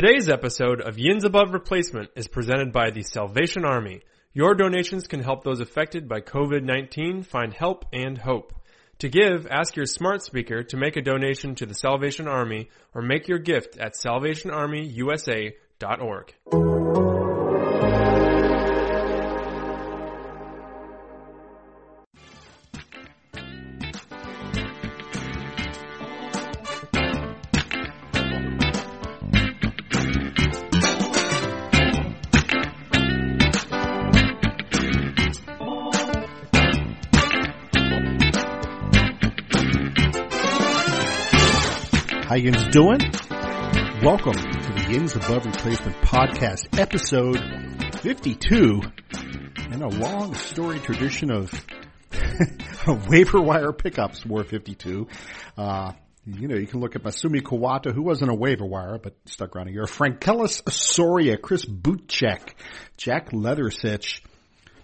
Today's episode of Yins Above Replacement is presented by the Salvation Army. Your donations can help those affected by COVID-19 find help and hope. To give, ask your smart speaker to make a donation to the Salvation Army or make your gift at salvationarmyusa.org. yins doing? Welcome to the Yins Above Replacement podcast, episode 52, and a long story tradition of waiver wire pickups, War 52. Uh, you know, you can look at Masumi Kuwata, who wasn't a waiver wire, but stuck around year. Franquelis Osoria, Chris Bootcheck, Jack Leathersich,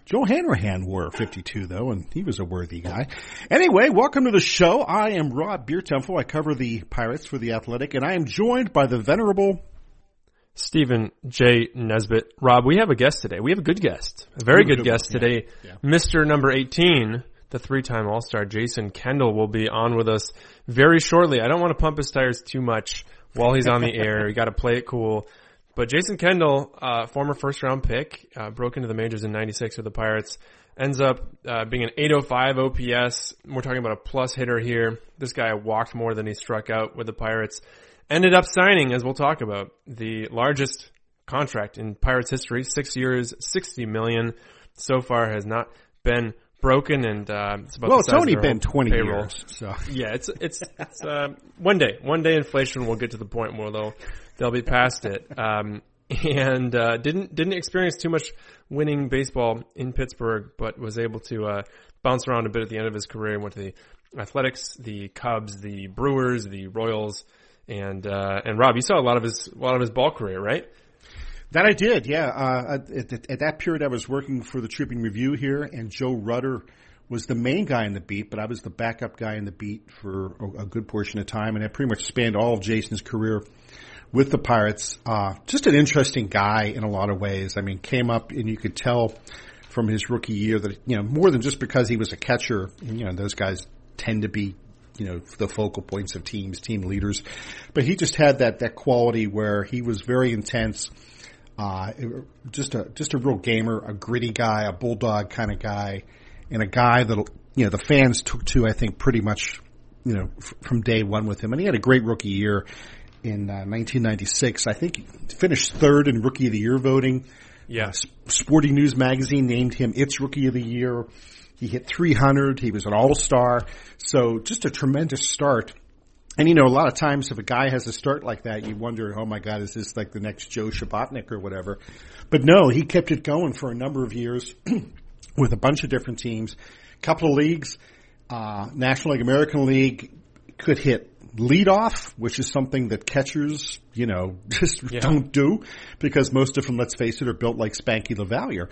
Joe Hanrahan wore 52 though, and he was a worthy guy. Anyway, welcome to the show. I am Rob Biertempfel. I cover the Pirates for the Athletic, and I am joined by the venerable Stephen J. Nesbitt. Rob, we have a guest today. We have a good guest. A very good, good guest one, today. yeah, Mr. number 18, the three-time All-Star Jason Kendall will be on with us very shortly. I don't want to pump his tires too much while he's on the air. You got to play it cool. But Jason Kendall, uh, former first round pick, uh, broke into the majors in 96 with the Pirates, ends up uh, being an 805 OPS. We're talking about a plus hitter here. This guy walked more than he struck out with the Pirates. Ended up signing, as we'll talk about, the largest contract in Pirates history, six years, 60 million. So far has not been broken and, uh, it's about well, it's only been 20 payroll. years. So Yeah, it's it's it's uh, one day. One day, inflation will get to the point where they'll they'll be past it. Um, and uh, didn't didn't experience too much winning baseball in Pittsburgh, but was able to uh, bounce around a bit at the end of his career. Went to the Athletics, the Cubs, the Brewers, the Royals, and uh, and Rob, you saw a lot of his a lot of his ball career, right? that I did, yeah. Uh, at, at, at that period, I was working for the Tribune Review here, and Joe Rutter was the main guy in the beat, but I was the backup guy in the beat for a, a good portion of time, and I pretty much spanned all of Jason's career with the Pirates. Uh, just an interesting guy in a lot of ways. I mean, came up and you could tell from his rookie year that, you know, more than just because he was a catcher, you know, those guys tend to be, you know, the focal points of teams, team leaders. But he just had that, that quality where he was very intense. Uh, just a, just a real gamer, a gritty guy, a bulldog kind of guy, and a guy that, you know, the fans took to, I think, pretty much, you know, f- from day one with him. And he had a great rookie year in uh, 1996. I think he finished third in Rookie of the Year voting. Yeah. S- Sporting News Magazine named him its Rookie of the Year. He hit 300. He was an All-Star. So just a tremendous start. And you know, a lot of times if a guy has a start like that, you wonder, oh my God, is this like the next Joe Shlabotnik or whatever? But no, he kept it going for a number of years with a bunch of different teams, couple of leagues, uh, National League, American League, could hit leadoff, which is something that catchers, you know, just Yeah. don't do because most of them, let's face it, are built like Spanky LaValliere.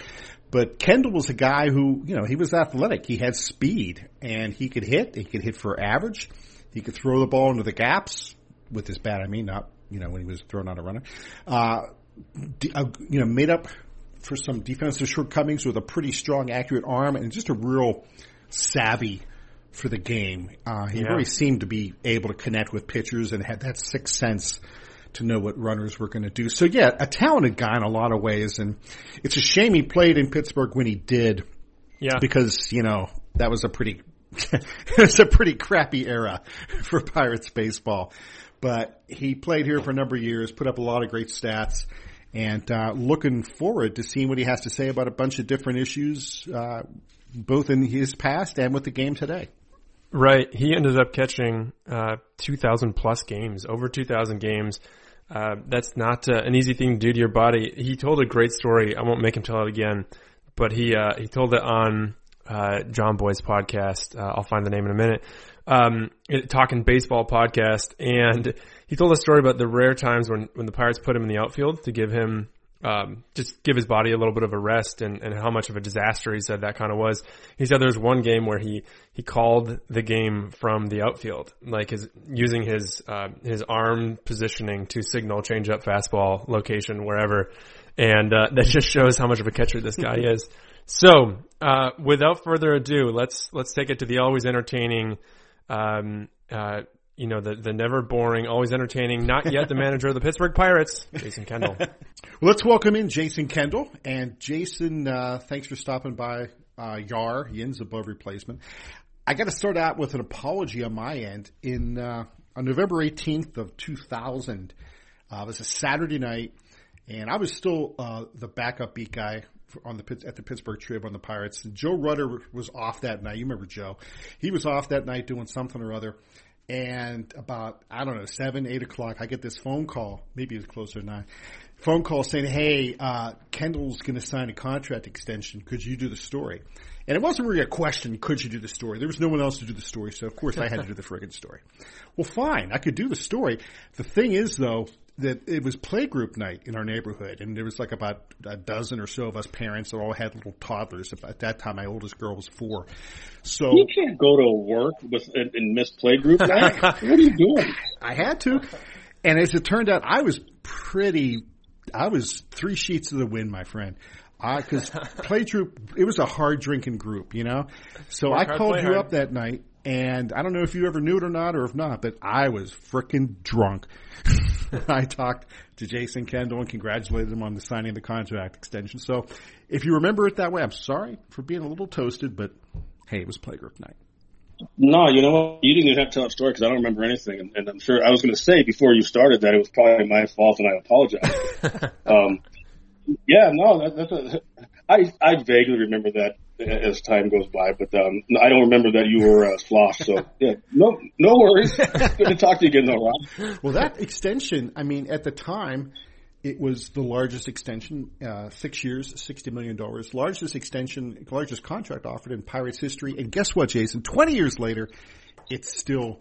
But Kendall was a guy who, you know, he was athletic. He had speed and he could hit. He could hit for average. He could throw the ball into the gaps with his bat. I mean, not, you know, when he was thrown out a runner. Uh, uh, you know, made up for some defensive shortcomings with a pretty strong, accurate arm and just a real savvy for the game. Uh, he Yeah. really seemed to be able to connect with pitchers and had that sixth sense to know what runners were going to do. So yeah, a talented guy in a lot of ways. And it's a shame he played in Pittsburgh when he did Yeah. because, you know, that was a pretty, it was a pretty crappy era for Pirates baseball. But he played here for a number of years, put up a lot of great stats, and uh, looking forward to seeing what he has to say about a bunch of different issues, uh, both in his past and with the game today. Right. He ended up catching uh, 2,000 plus games, over 2,000 games. Uh, that's not uh, an easy thing to do to your body. He told a great story. I won't make him tell it again, but he uh, he told it on uh, John Boy's podcast. Uh, I'll find the name in a minute. Um, it, talking baseball podcast, and he told a story about the rare times when when the Pirates put him in the outfield to give him um, just give his body a little bit of a rest and, and how much of a disaster he said that kind of was. He said there was one game where he, he called the game from the outfield, like his, using his, uh, his arm positioning to signal change up fastball location wherever. And, uh, that just shows how much of a catcher this guy is. So, uh, without further ado, let's, let's take it to the always entertaining, um, uh, you know, the, the never boring, always entertaining, not yet the manager of the Pittsburgh Pirates, Jason Kendall. let's welcome in Jason Kendall. And Jason, uh, thanks for stopping by uh, Yar, Yin's above replacement. I got to start out with an apology on my end. In uh, on November 18th of 2000, uh, it was a Saturday night, and I was still uh, the backup beat guy on the at the Pittsburgh Trib on the Pirates. Joe Rutter was off that night. You remember Joe? He was off that night doing something or other. And about, I don't know, seven, eight o'clock, I get this phone call, maybe it's closer to nine, phone call saying, hey, uh, Kendall's going to sign a contract extension. Could you do the story? And it wasn't really a question, could you do the story? There was no one else to do the story, so of course I had to do the friggin' story. Well, fine, I could do the story. The thing is, though, that it was playgroup night in our neighborhood, and there was like about a dozen or so of us parents that all had little toddlers. At that time, my oldest girl was four. So you can't go to work with and miss playgroup night. what are you doing? I had to, and as it turned out, I was pretty. I was three sheets of the wind, my friend. Because playgroup, it was a hard drinking group, you know. So Work I hard, called you hard. up that night, and I don't know if you ever knew it or not, or if not, but I was freaking drunk. I talked to Jason Kendall and congratulated him on the signing of the contract extension. So if you remember it that way, I'm sorry for being a little toasted, but hey, it was playgroup night. No, you know what? You didn't even have to tell that story because I don't remember anything. And, and I'm sure I was going to say before you started that it was probably my fault and I apologize. um, yeah, no, that, that's a, I, I vaguely remember that as time goes by, but um, I don't remember that you were uh, sloshed. So yeah, no, no worries. Good to talk to you again, though, Rob. Well, that extension, I mean, at the time, it was the largest extension, uh, six years, sixty million dollars, largest extension, largest contract offered in Pirates history. And guess what, Jason? Twenty years later, it's still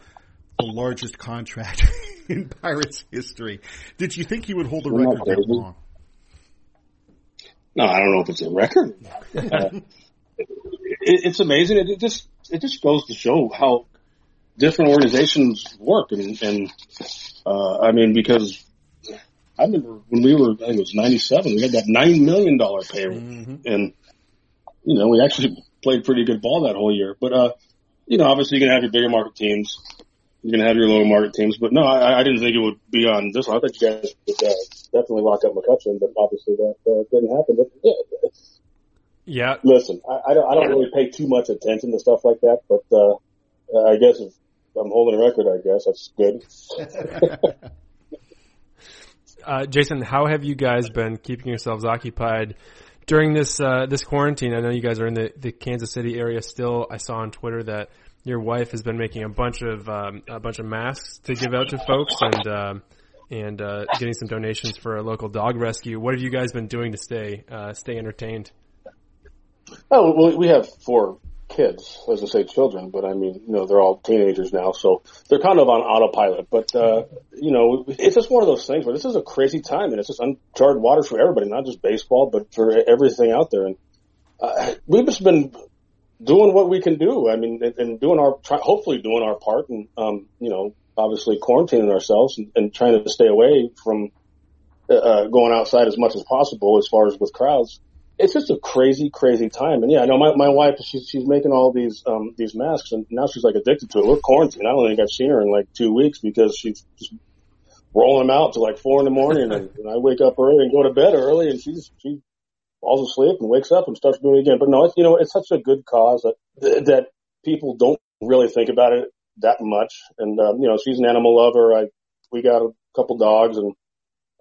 the largest contract in Pirates history. Did you think he would hold the record that long? No, I don't know if it's a record. Uh, it, it's amazing. It, it, just it just goes to show how different organizations work, and, and uh, I mean because I remember when we were I think it was '97, we had that nine million dollar payroll, mm-hmm. and you know we actually played pretty good ball that whole year. But uh, you know, obviously you're gonna have your bigger market teams. You're gonna have your lower market teams, but no, I, I didn't think it would be on this one. I thought you guys would uh, definitely lock up McCutcheon, but obviously that uh, didn't happen. But yeah, yeah. Listen, I, I don't I don't really pay too much attention to stuff like that, but uh, I guess if I'm holding a record, I guess that's good. uh, Jason, how have you guys been keeping yourselves occupied during this uh, this quarantine? I know you guys are in the, the Kansas City area still. I saw on Twitter that your wife has been making a bunch of um, a bunch of masks to give out to folks and um, and uh, getting some donations for a local dog rescue. What have you guys been doing to stay uh, stay entertained? Oh, well, we have four kids, as I say, children, but I mean, you know, they're all teenagers now, so they're kind of on autopilot. But uh, you know, it's just one of those things where this is a crazy time, and it's just uncharted waters for everybody, not just baseball, but for everything out there. And uh, we've just been doing what we can do. I mean, and, doing our, try, hopefully doing our part, and um, you know, obviously quarantining ourselves and, and trying to stay away from uh, going outside as much as possible, as far as with crowds it's just a crazy, crazy time. And yeah, I know my, my wife, she's, she's making all these, um, these masks and now she's like addicted to it. We're quarantined. I don't think I've seen her in like two weeks because she's just rolling them out to like four in the morning and, and I wake up early and go to bed early and she's, she falls asleep and wakes up and starts doing it again. But no, it's, you know, it's such a good cause that, that people don't really think about it that much. And, um, you know, she's an animal lover. I, we got a couple dogs and,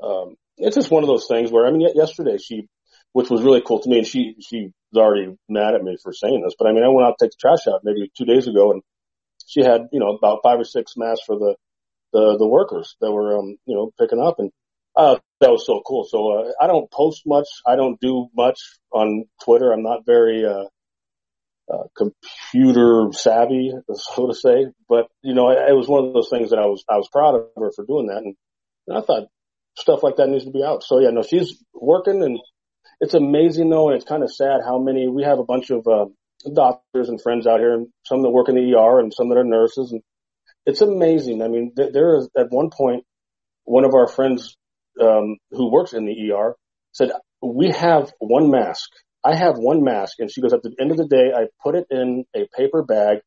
um, it's just one of those things where, I mean, yesterday she, which was really cool to me. And she, she was already mad at me for saying this, but I mean, I went out to take the trash out maybe two days ago and she had, you know, about five or six masks for the, the, the workers that were, um, you know, picking up and, uh, that was so cool. So, uh, I don't post much. I don't do much on Twitter. I'm not very, uh, uh, computer savvy, so to say. But you know, it, it was one of those things that I was I was proud of her for doing that, and, and I thought stuff like that needs to be out. So yeah, no, she's working and it's amazing though. And it's kind of sad how many, we have a bunch of, uh, doctors and friends out here and some that work in the ER and some that are nurses and it's amazing. I mean, th- there is at one point, one of our friends, um, who works in the ER said, we have one mask. I have one mask. And she goes, at the end of the day, I put it in a paper bag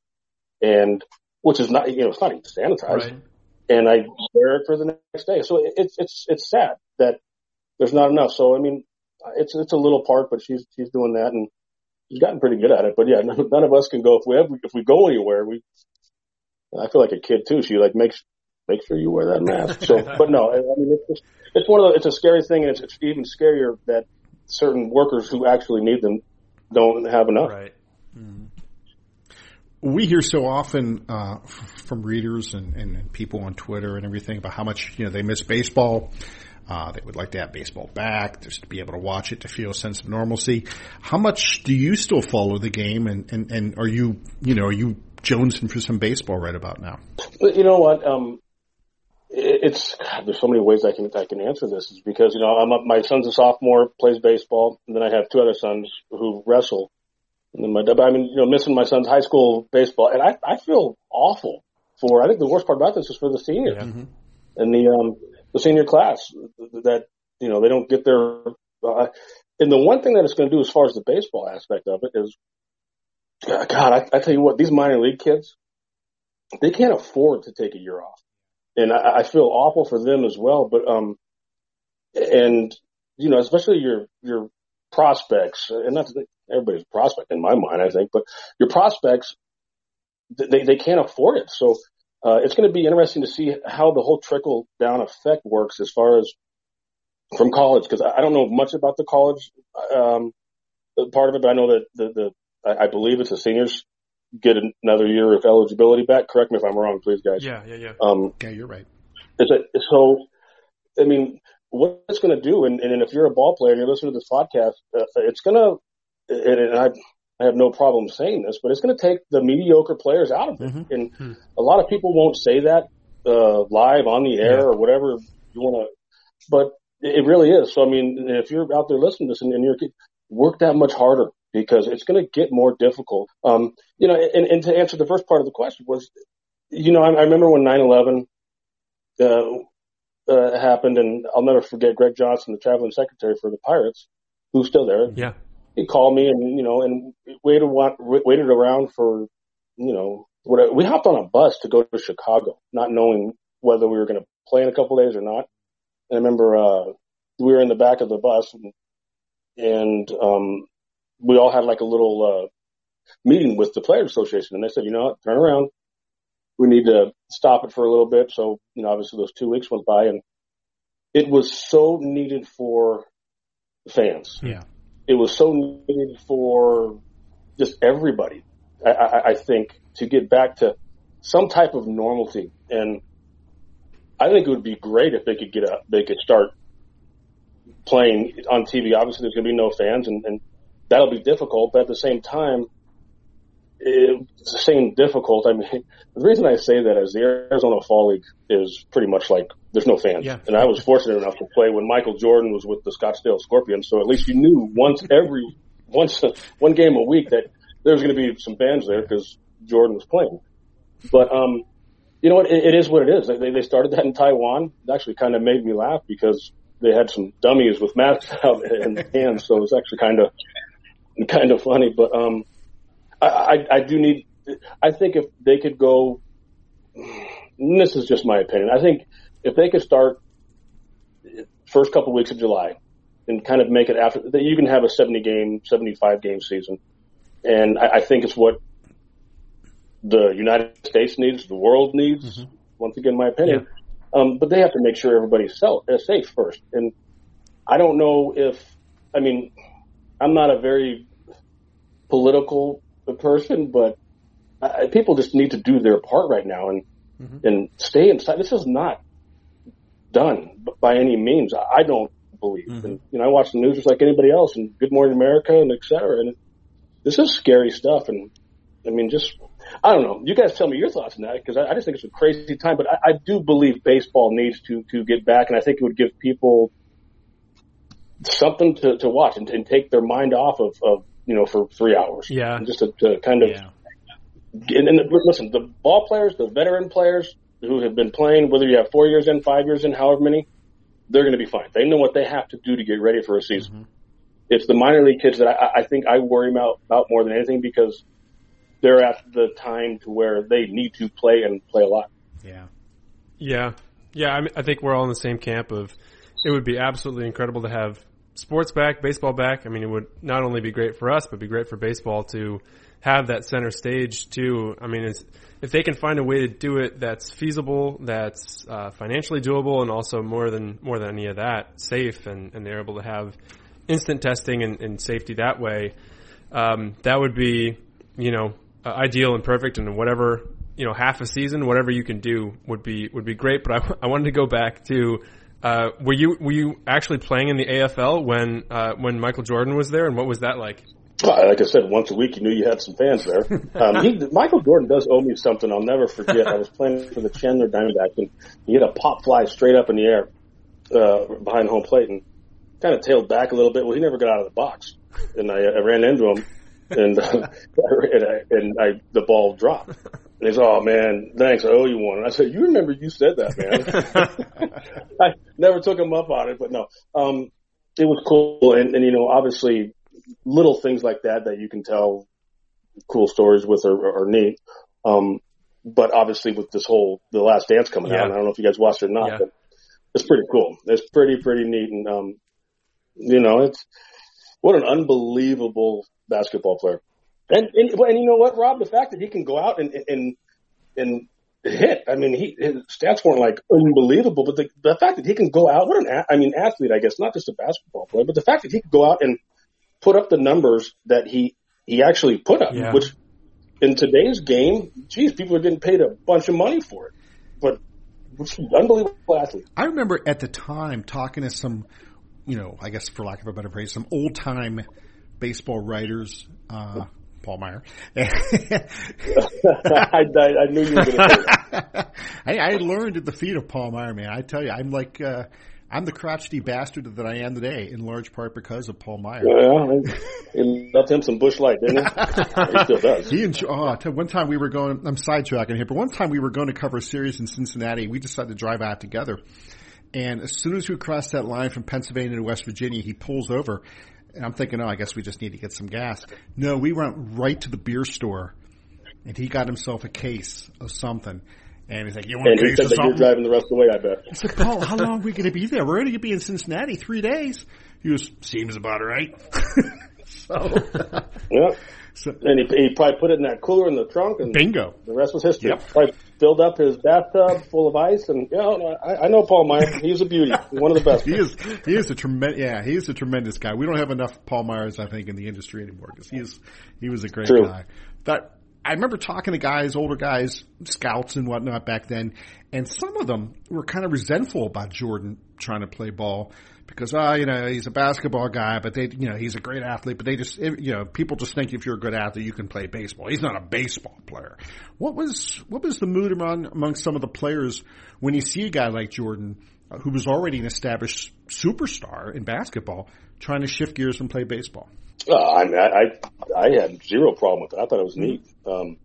and, which is not, you know, it's not even sanitized. Right. And I wear it for the next day. So it's, it's, it's sad that there's not enough. So, I mean, it's, it's a little part, but she's, she's doing that and she's gotten pretty good at it. But yeah, none, none of us can go, if we have, if we go anywhere, we, I feel like a kid too. She like makes, make sure you wear that mask. So, but no, I mean, it's, just, it's one of the, it's a scary thing and it's, it's even scarier that certain workers who actually need them don't have enough. Right. Mm-hmm. We hear so often uh, from readers and, and, people on Twitter and everything about how much you know they miss baseball. Uh, they would like to have baseball back, just to be able to watch it, to feel a sense of normalcy. How much do you still follow the game, and, and, and are you you know are you jonesing for some baseball right about now? You know what? Um, it's God, there's so many ways I can I can answer this. Is because you know I'm a, my son's a sophomore, plays baseball, and then I have two other sons who wrestle. And then my I mean you know missing my son's high school baseball, and I I feel awful for. I think the worst part about this is for the seniors yeah. mm-hmm. and the um the senior class that you know they don't get their. Uh, and the one thing that it's going to do as far as the baseball aspect of it is, God, I, I tell you what, these minor league kids, they can't afford to take a year off and I, I feel awful for them as well. But um, and you know, especially your your prospects, and not everybody's prospect in my mind, I think, but your prospects, they they can't afford it. So uh, it's going to be interesting to see how the whole trickle down effect works as far as from college, because I don't know much about the college um, part of it, but I know that the the I, I believe it's the seniors get another year of eligibility back. Correct me if I'm wrong, please, guys. Yeah, yeah, yeah. Um, yeah, you're right. Is it, so, I mean, what it's going to do, and, and if you're a ball player and you're listening to this podcast, uh, it's going to, and, and I, I have no problem saying this, but it's going to take the mediocre players out of it. Mm-hmm. And mm-hmm. a lot of people won't say that uh, live on the air yeah. or whatever you want to, but it really is. So, I mean, if you're out there listening to this and, and you're work that much harder, because it's going to get more difficult. Um, you know, and, and to answer the first part of the question was, you know, I, I remember when 9/11 uh, uh, happened, and I'll never forget Greg Johnson, the traveling secretary for the Pirates, who's still there. Yeah, he called me, and you know, and waited waited around for, you know, what we hopped on a bus to go to Chicago, not knowing whether we were going to play in a couple days or not. And I remember uh, we were in the back of the bus, and, and um, we all had like a little uh, meeting with the players association, and they said, you know, what, turn around. We need to stop it for a little bit. So, you know, obviously those two weeks went by, and it was so needed for fans. Yeah, it was so needed for just everybody. I, I, I think to get back to some type of normalcy, and I think it would be great if they could get a they could start playing on TV. Obviously, there's going to be no fans, and, and that'll be difficult, but at the same time, it's the same difficult. I mean, the reason I say that is the Arizona Fall League is pretty much like there's no fans. Yeah. And I was fortunate enough to play when Michael Jordan was with the Scottsdale Scorpions, so at least you knew once every once one game a week that there was going to be some fans there because Jordan was playing. But um, you know what? It, it is what it is. They, they started that in Taiwan. It actually kind of made me laugh because they had some dummies with masks out in hands, so it was actually kind of kind of funny, but um, I, I, I do need. I think if they could go, this is just my opinion. I think if they could start first couple of weeks of July and kind of make it after that, you can have a seventy game, seventy five game season, and I, I think it's what the United States needs, the world needs. Mm-hmm. Once again, my opinion. Yeah. Um, but they have to make sure everybody's safe first. And I don't know if, I mean, I'm not a very political person, but I, people just need to do their part right now and mm-hmm. and stay inside. This is not done by any means. I don't believe. Mm-hmm. And you know, I watch the news just like anybody else, and Good Morning America, and et cetera. And this is scary stuff. And I mean, just I don't know. You guys tell me your thoughts on that because I, I just think it's a crazy time. But I, I do believe baseball needs to to get back, and I think it would give people something to, to watch and, and take their mind off of, of you know for three hours. Yeah, and just to, to kind of. Yeah. And, and listen, the ball players, the veteran players who have been playing, whether you have four years in, five years in, however many, they're going to be fine. They know what they have to do to get ready for a season. Mm-hmm. It's the minor league kids that I, I think I worry about, about more than anything because they're at the time to where they need to play and play a lot. Yeah. Yeah. Yeah. I, mean, I think we're all in the same camp of it would be absolutely incredible to have sports back, baseball back. I mean, it would not only be great for us, but be great for baseball to have that center stage too. I mean, if they can find a way to do it that's feasible, that's uh, financially doable, and also more than more than any of that, safe, and, and they're able to have instant testing and, and safety that way, um, that would be you know uh, ideal and perfect. And whatever you know, half a season, whatever you can do would be would be great. But I, I wanted to go back to. Uh, were you were you actually playing in the AFL when uh, when Michael Jordan was there, and what was that like? Like I said, once a week, you knew you had some fans there. Um, he, Michael Jordan does owe me something. I'll never forget. I was playing for the Chandler Diamondbacks, and he had a pop fly straight up in the air uh, behind home plate, and kind of tailed back a little bit. Well, he never got out of the box, and I, I ran into him, and uh, and, I, and I the ball dropped. And he's, oh man, thanks, I owe you one. And I said, you remember you said that, man. I never took him up on it, but no, um, it was cool. And, and you know, obviously little things like that that you can tell cool stories with are, are neat. Um, but obviously with this whole The Last Dance coming yeah. out, I don't know if you guys watched it or not, yeah. but it's pretty cool. It's pretty pretty neat, and um, you know, it's what an unbelievable basketball player. And, and and you know what, Rob, the fact that he can go out and and and hit. I mean, he his stats weren't like unbelievable, but the the fact that he can go out, what an I mean, athlete, I guess, not just a basketball player, but the fact that he could go out and put up the numbers that he he actually put up, yeah. which in today's game, geez, people are getting paid a bunch of money for it. But unbelievable athlete. I remember at the time talking to some, you know, I guess for lack of a better phrase, some old time baseball writers. Uh, Paul Meyer. I, I, I, knew you were going to. I, I learned at the feet of Paul Meyer, man. I tell you, I'm like, uh, I'm the crotchety bastard that I am today, in large part because of Paul Meyer. Well, he left him some Busch Light, didn't he? he still does. He and oh, one time we were going. I'm sidetracking here, but one time we were going to cover a series in Cincinnati. We decided to drive out together, and as soon as we crossed that line from Pennsylvania to West Virginia, he pulls over, and I'm thinking, oh, I guess we just need to get some gas. No, we went right to the beer store, and he got himself a case of something and he's like, "You want and to he said that you're driving the rest of the way, I bet." I said, "Paul, how long are we going to be there? We're only going to be in Cincinnati three days." He was, "Seems about right." so, yeah. So, and he, he probably put it in that cooler in the trunk, and bingo. The rest was history. Yep. Probably filled up his bathtub full of ice, and yeah, you know, I, I know Paul Meyer. He's a beauty. one of the best. he is. He is a tremendous. Yeah, he is a tremendous guy. We don't have enough Paul Meyers, I think, in the industry anymore because he is. He was a great True. guy. That I remember talking to guys, older guys, scouts and whatnot back then, and some of them were kind of resentful about Jordan trying to play ball because, ah, oh, you know, he's a basketball guy, but they, you know, he's a great athlete, but they just, you know, people just think if you're a good athlete, you can play baseball. He's not a baseball player. What was, what was the mood among, among some of the players when you see a guy like Jordan, uh, who was already an established superstar in basketball, trying to shift gears and play baseball? Uh, I, mean, I I had zero problem with it. I thought it was neat. Um,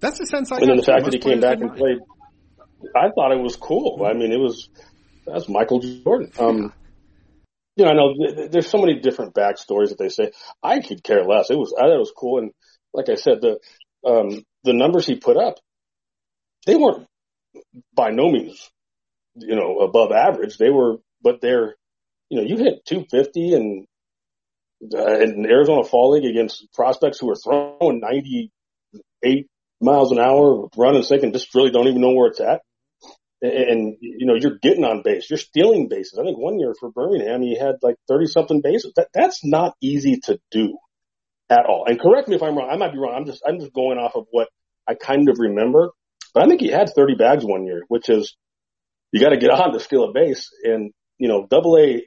That's the sense I. And then the fact that he came back and played, I thought it was cool. I mean, it was that's Michael Jordan. Um, you know, I know there's so many different backstories that they say. I could care less. It was I thought it was cool, and like I said, the um, the numbers he put up, they weren't by no means, you know, above average. They were, but they're, you know, you hit 250 and uh, in Arizona Fall League against prospects who are throwing 98 miles an hour, running sick, and just really don't even know where it's at. And, and, you know, you're getting on base. You're stealing bases. I think one year for Birmingham, he had like 30 something bases. That, that's not easy to do at all. And correct me if I'm wrong. I might be wrong. I'm just, I'm just going off of what I kind of remember. But I think he had 30 bags one year, which is you got to get on to steal a base. And, you know, double A,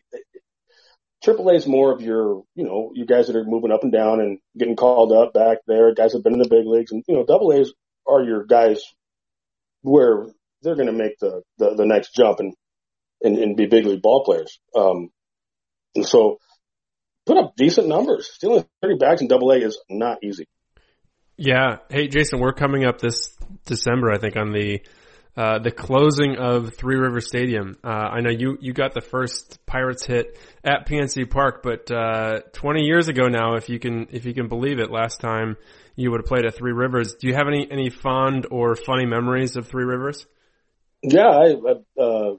Triple A is more of your, you know, you guys that are moving up and down and getting called up back there, guys that have been in the big leagues, and you know, Double A is are your guys where they're going to make the, the, the next jump and, and, and be big league ball players. Um, and so put up decent numbers. Stealing 30 bags in double A is not easy. Yeah. Hey, Jason, we're coming up this December, I think, on the uh, the closing of Three River Stadium. Uh, I know you, you got the first Pirates hit at PNC Park, but, uh, 20 years ago now, if you can, if you can believe it, last time you would have played at Three Rivers. Do you have any, any fond or funny memories of Three Rivers? Yeah, I, uh,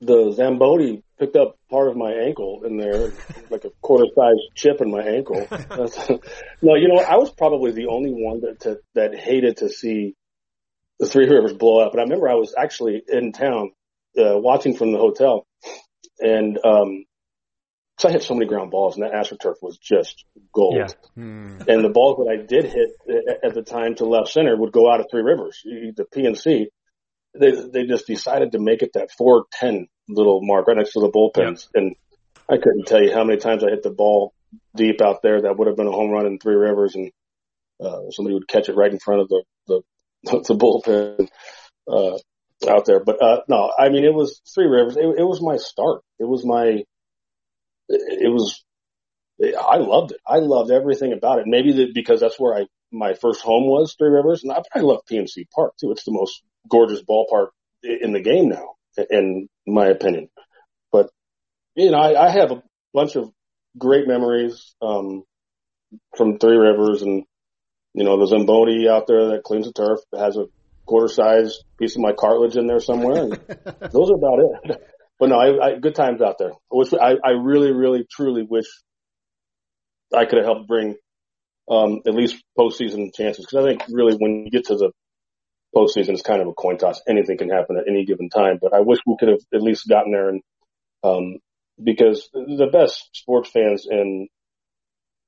the Zamboni picked up part of my ankle in there, like a quarter sized chip in my ankle. no, you know? I was probably the only one that, to, that hated to see the Three Rivers blow up. And I remember I was actually in town uh, watching from the hotel, and um, so I hit so many ground balls, and that AstroTurf was just gold. Yeah. Hmm. And the balls that I did hit at the time to left center would go out of Three Rivers, the PNC. They they just decided to make it that 410 little mark right next to the bullpens, yeah. and I couldn't tell you how many times I hit the ball deep out there that would have been a home run in Three Rivers, and uh, somebody would catch it right in front of the the the bullpen uh, out there. But uh, no, I mean it was Three Rivers. It, it was my start. It was my. It was. I loved it. I loved everything about it. Maybe that because that's where I my first home was Three Rivers, and I, I love PNC Park too. It's the most gorgeous ballpark in the game now, in my opinion. But you know, I, I have a bunch of great memories um, from Three Rivers, and you know, the Zamboni out there that cleans the turf has a quarter size piece of my cartilage in there somewhere. And those are about it. But no, I, I, good times out there. I wish, I, I really, really, truly wish I could have helped bring, um, at least postseason chances. Cause I think really when you get to the postseason, it's kind of a coin toss. Anything can happen at any given time, but I wish we could have at least gotten there and, um, because the best sports fans in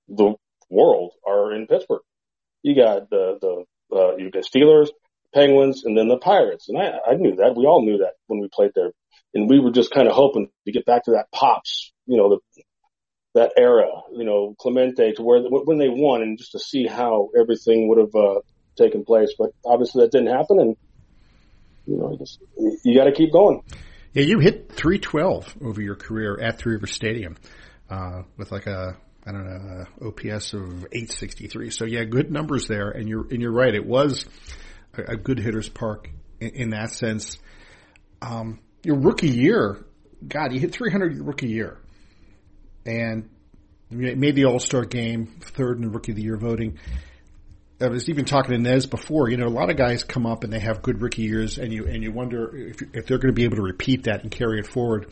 the world are in Pittsburgh you got the the uh, you got Steelers, Penguins, and then the Pirates. And I I knew that. We all knew that when we played there, and we were just kind of hoping to get back to that pops, you know, the that era, you know, Clemente to where when they won, and just to see how everything would have uh, taken place. But obviously that didn't happen, and you know, just, you got to keep going. Yeah, you hit 312 over your career at Three River Stadium uh, with like a I don't know, uh, OPS of 863. So yeah, good numbers there. And you're, and you're right. It was a, a good hitter's park in, in that sense. Um, your rookie year, God, you hit 300 your rookie year and made the All-Star game, third in the rookie of the year voting. I was even talking to Nez before. You know, a lot of guys come up and they have good rookie years, and you and you wonder if, if they're going to be able to repeat that and carry it forward.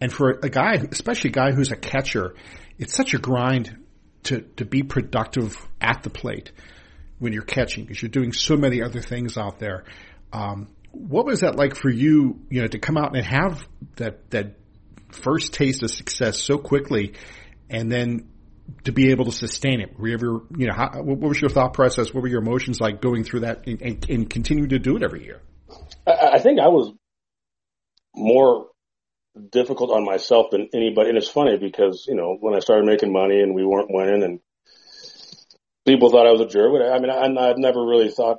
And for a guy, especially a guy who's a catcher, it's such a grind to, to be productive at the plate when you're catching because you're doing so many other things out there. Um, what was that like for you, you know, to come out and have that, that first taste of success so quickly and then to be able to sustain it? Were you ever, you know, how, what was your thought process? What were your emotions like going through that and, and, and continue to do it every year? I think I was more difficult on myself than anybody. And it's funny because, you know, when I started making money and we weren't winning and people thought I was a jerk, but I mean, I, I've never really thought,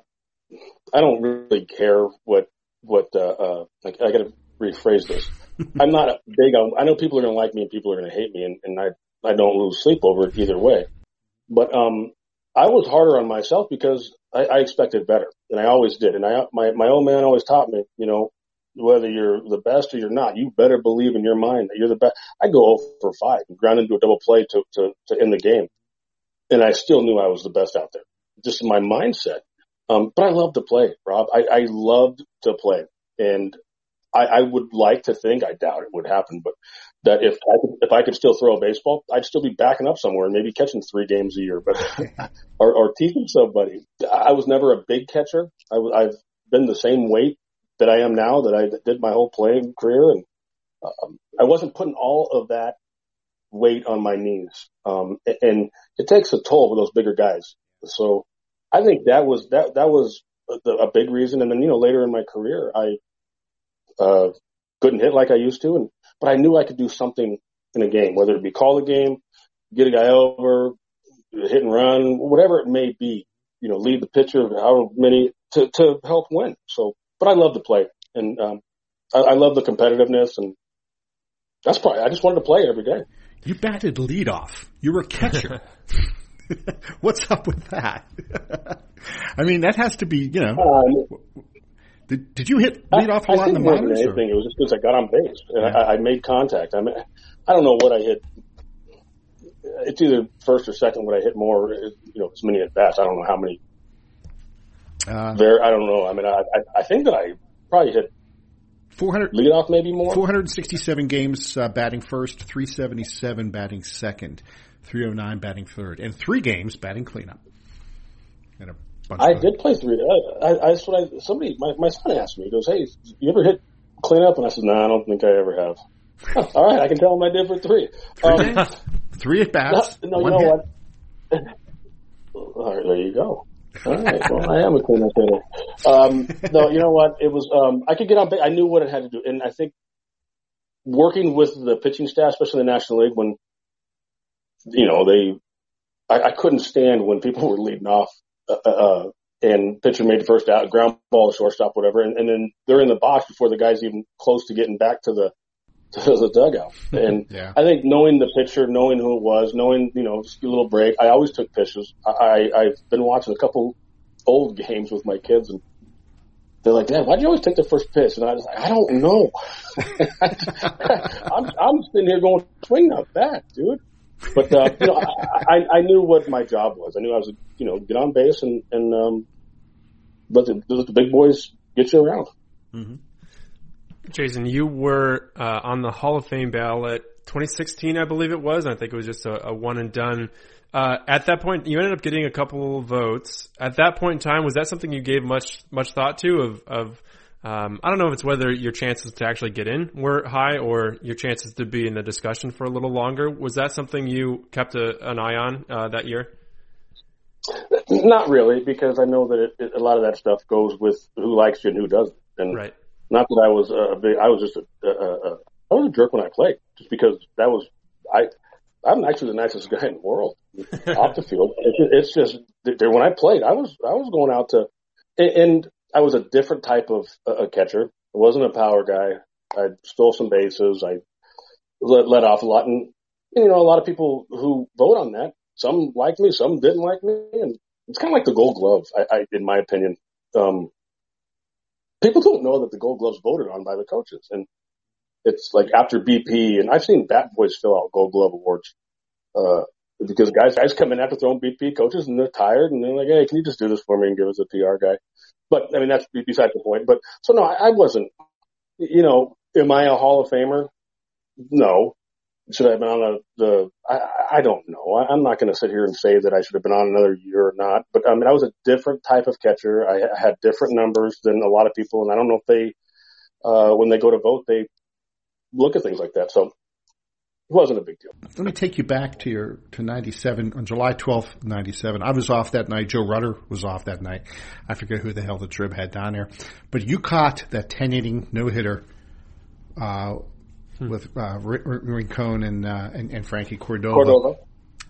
I don't really care what, what, uh, uh, I, I gotta rephrase this. I'm not a big, I know people are going to like me and people are going to hate me and, and I, I don't lose sleep over it either way. But, um, I was harder on myself because I, I expected better and I always did. And I, my, my old man always taught me, you know, whether you're the best or you're not, you better believe in your mind that you're the best. I go 0 for 5 and ground into a double play to, to, to end the game. And I still knew I was the best out there. Just my mindset. Um, but I love to play, Rob. I, I loved to play. And I, I would like to think, I doubt it would happen, but that if I could, if I could still throw a baseball, I'd still be backing up somewhere and maybe catching three games a year, but, or, or teaching somebody. I was never a big catcher. I, I've been the same weight that I am now that I did my whole playing career. And um, I wasn't putting all of that weight on my knees. Um, and it takes a toll with those bigger guys. So I think that was, that, that was a, a big reason. And then, you know, later in my career, I, uh, couldn't hit like I used to. And, but I knew I could do something in a game, whether it be call a game, get a guy over, hit and run, whatever it may be, you know, lead the pitcher, however many to to help win. So, but I love to play, and um, I, I love the competitiveness, and that's probably I just wanted to play every day. You batted leadoff. You were a catcher. What's up with that? I mean, that has to be, you know. Um, did, did you hit leadoff a lot in the minors? Anything, it was just because I got on base and yeah. I, I, made contact. I mean, I don't know what I hit. It's either first or second what I hit more. You know, as many at bats. I don't know how many. Uh, there, I don't know. I mean, I, I, I think that I probably hit 400 leadoff, maybe more. 467 games uh, batting first, 377 batting second, 309 batting third, and three games batting cleanup. And a bunch I did play three. I, I, I, what I, somebody, my, my son asked me, he goes, Hey, you ever hit cleanup? And I said, No, nah, I don't think I ever have. All right, I can tell him I did for three. Three, um, three at bats. No, no you know hit. what? All right, there you go. All right, well, I am a cleanup hitter. Um, no, you know what? It was. Um, I could get on. I knew what it had to do, and I think working with the pitching staff, especially in the National League, when you know they, I, I couldn't stand when people were leading off. Uh, uh, uh and pitcher made the first out, ground ball, shortstop, whatever, and, and then they're in the box before the guy's even close to getting back to the to the dugout. And yeah. I think knowing the pitcher, knowing who it was, knowing, you know, just a little break, I always took pitches. I, I've been watching a couple old games with my kids and they're like, Dad, why'd you always take the first pitch? And I was like, I don't know. I'm, I'm sitting here going, swing that bat, dude. But, uh, you know, I, I knew what my job was. I knew I was, you know, get on base and, and, um, let the, let the big boys get you around. Mm-hmm. Jason, you were uh, on the Hall of Fame ballot 2016, I believe it was. I think it was just a, a one and done. Uh, at that point, you ended up getting a couple of votes. At that point in time, was that something you gave much much thought to? Of, of um, I don't know if it's whether your chances to actually get in were high or your chances to be in the discussion for a little longer. Was that something you kept a, an eye on uh, that year? Not really, because I know that it, it, a lot of that stuff goes with who likes you and who doesn't. And right. Not that I was a big, I was just a, a, a, I was a jerk when I played, just because that was, I, I'm actually the nicest guy in the world off the field. It's, just when I played, I was, I was going out to, and I was a different type of a catcher. I wasn't a power guy. I stole some bases. I let, let off a lot. And, you know, a lot of people who vote on that, some liked me, some didn't like me. And it's kind of like the gold glove, I, I in my opinion. Um, people don't know that the Gold Glove's voted on by the coaches, and it's like after BP, and I've seen Bat Boys fill out Gold Glove awards uh, because guys guys come in after throwing BP coaches and they're tired and they're like, hey, can you just do this for me and give us a PR guy? But I mean that's beside the point. But so no, I, I wasn't. You know, am I a Hall of Famer? No, should I have been on a, the, I, I don't know. I, I'm not going to sit here and say that I should have been on another year or not, but I mean, I was a different type of catcher. I had different numbers than a lot of people. And I don't know if they, uh, when they go to vote, they look at things like that. So it wasn't a big deal. Let me take you back to your, to 97, on July 12th, 97. I was off that night. Joe Rutter was off that night. I forget who the hell the Trib had down there, but you caught that 10 inning no hitter, uh, hmm. with uh, Rincon and, uh, and, and Frankie Cordova. Cordova.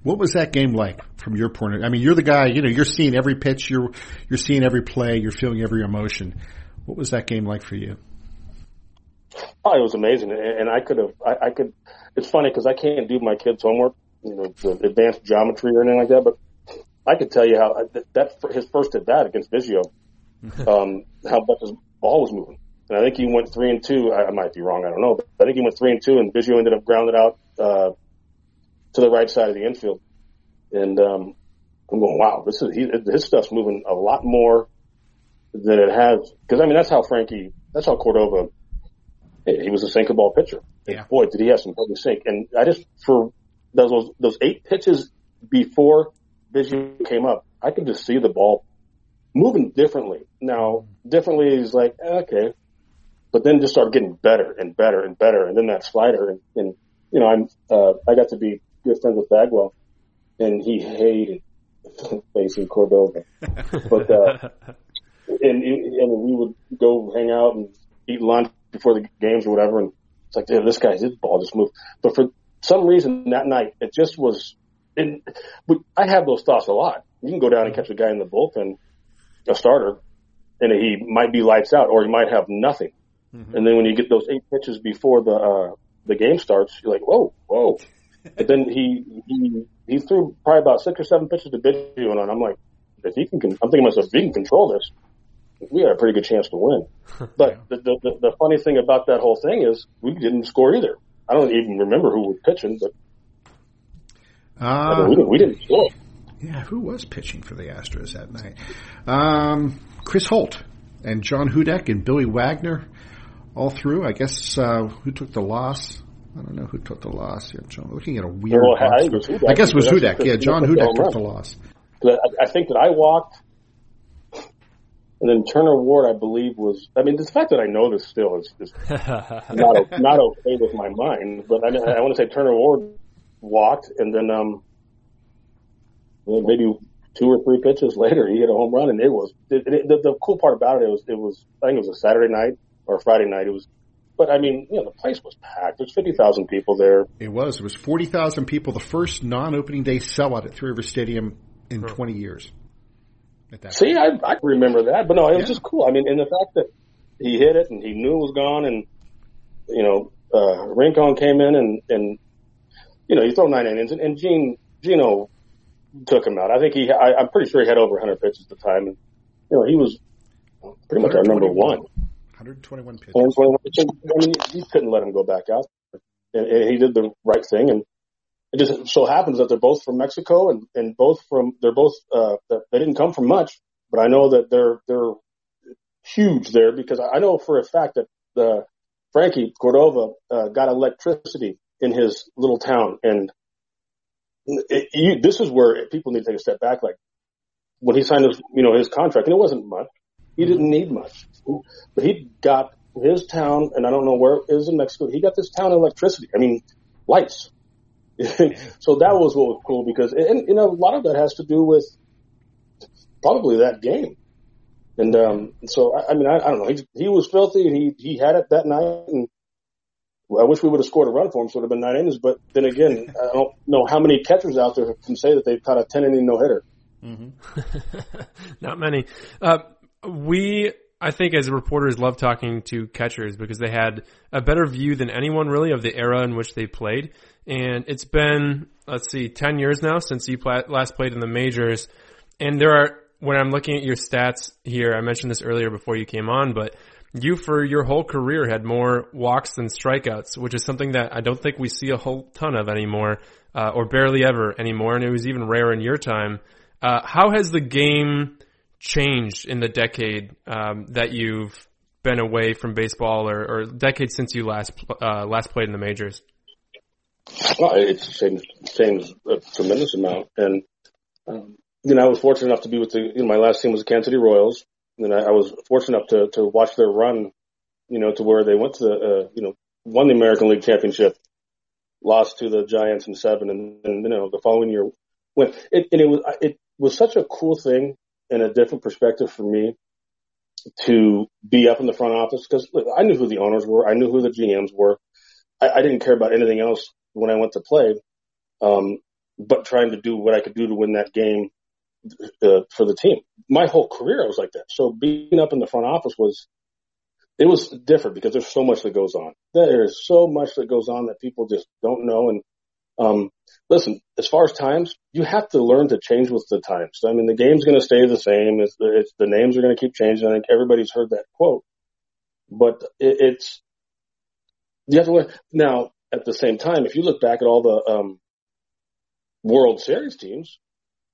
What was that game like from your point of view? I mean, you're the guy, you know, you're seeing every pitch, you're, you're seeing every play, you're feeling every emotion. What was that game like for you? Oh, it was amazing. And I could have, I, I could, it's funny because I can't do my kids' homework, you know, the advanced geometry or anything like that, but I could tell you how that, that his first at bat against Biggio, um, how much his ball was moving. And I think he went three and two. I, I might be wrong. I don't know. But I think he went three and two, and Biggio ended up grounded out uh, to the right side of the infield. And um, I'm going, wow, this is he, his stuff's moving a lot more than it has. Because I mean, that's how Frankie, that's how Cordova. He was a sinker ball pitcher. Yeah. boy, did he have some holy sink. And I just for those those eight pitches before Biggio came up, I could just see the ball moving differently. Now, differently is like okay, but then just started getting better and better and better. And then that slider and, and you know, I'm, uh, I got to be good friends with Bagwell and he hated facing Cordova, but, uh, and, and we would go hang out and eat lunch before the games or whatever. And it's like, dude, this guy's, his ball just moved. But for some reason that night, it just was, and I have those thoughts a lot. You can go down and catch a guy in the bullpen, a starter, and he might be lights out, or he might have nothing. Mm-hmm. And then when you get those eight pitches before the uh, the game starts, you're like, whoa, whoa. but then he he he threw probably about six or seven pitches to Biggio, and I'm like, if he can, I'm thinking myself, if he can control this, we had a pretty good chance to win. But yeah. the, the the funny thing about that whole thing is we didn't score either. I don't even remember who was pitching, but uh, I mean, we, didn't, we didn't score. Yeah, who was pitching for the Astros that night? Um, Chris Holt and John Hudek and Billy Wagner all through. I guess uh, who took the loss? I don't know who took the loss. Yeah, John, looking at a weird. Well, I, I, guess it was Hudek. Yeah, John Hudek took the loss. I, I think that I walked, and then Turner Ward, I believe, was. I mean, the fact that I know this still is, is not not okay with my mind. But I, I want to say Turner Ward walked, and then um, maybe two or three pitches later, he hit a home run, and it was it, it, the, the cool part about it, it was it was I think it was a Saturday night or Friday night. It was, but I mean, you know, the place was packed. There's fifty thousand people there. It was. It was forty thousand people. The first non-opening day sellout at Three River Stadium in huh. twenty years. See, I, I remember that, but no, it was just cool. I mean, and the fact that he hit it and he knew it was gone, and you know, uh, Rincon came in and and you know, you throw nine innings, and, and Gene Gino took him out. I think he, I, I'm pretty sure he had over 100 pitches at the time, and you know, he was pretty much our number one. 121 pitches. 121 pitches. I mean, you couldn't let him go back out, and, and he did the right thing. And it just so happens that they're both from Mexico, and and both from they're both uh, they didn't come from much, but I know that they're they're huge there because I know for a fact that the Frankie Cordova uh, got electricity in his little town. And it, you, this is where people need to take a step back. Like when he signed his, you know, his contract, and it wasn't much. He didn't need much, but he got his town, and I don't know where it is in Mexico. He got this town electricity. I mean, lights. so that was what was cool because, and you know, a lot of that has to do with probably that game. And um, so I, I mean, I, I don't know. He, he was filthy, and he he had it that night, and I wish we would have scored a run for him, so it would have been nine innings. But then again, I don't know how many catchers out there can say that they've caught a 10 inning no hitter. Mm-hmm. Not many. Uh, we, I think, as reporters, love talking to catchers because they had a better view than anyone really of the era in which they played. And it's been, let's see, 10 years now since you last played in the majors. And there are, when I'm looking at your stats here, I mentioned this earlier before you came on, but you for your whole career had more walks than strikeouts, which is something that I don't think we see a whole ton of anymore, uh, or barely ever anymore. And it was even rare in your time. Uh, how has the game changed in the decade um, that you've been away from baseball, or, or decade since you last uh, last played in the majors? Well, it's changed, changed a tremendous amount, and um, you know I was fortunate enough to be with the. You know, my last team was the Kansas City Royals, and I, I was fortunate enough to, to watch their run, you know, to where they went to the, uh, you know, won the American League Championship, lost to the Giants in seven, and, and you know, the following year went. It, and it was it was such a cool thing and a different perspective for me to be up in the front office because I knew who the owners were, I knew who the GMs were. I, I didn't care about anything else when I went to play, um, but trying to do what I could do to win that game uh, for the team. My whole career, I was like that. So being up in the front office was, it was different because there's so much that goes on. There is so much that goes on that people just don't know. And, um, listen, as far as times, you have to learn to change with the times. I mean, the game's going to stay the same. It's, it's the names are going to keep changing. I think everybody's heard that quote, but it, it's, you have to learn. Now, at the same time, if you look back at all the, um, World Series teams,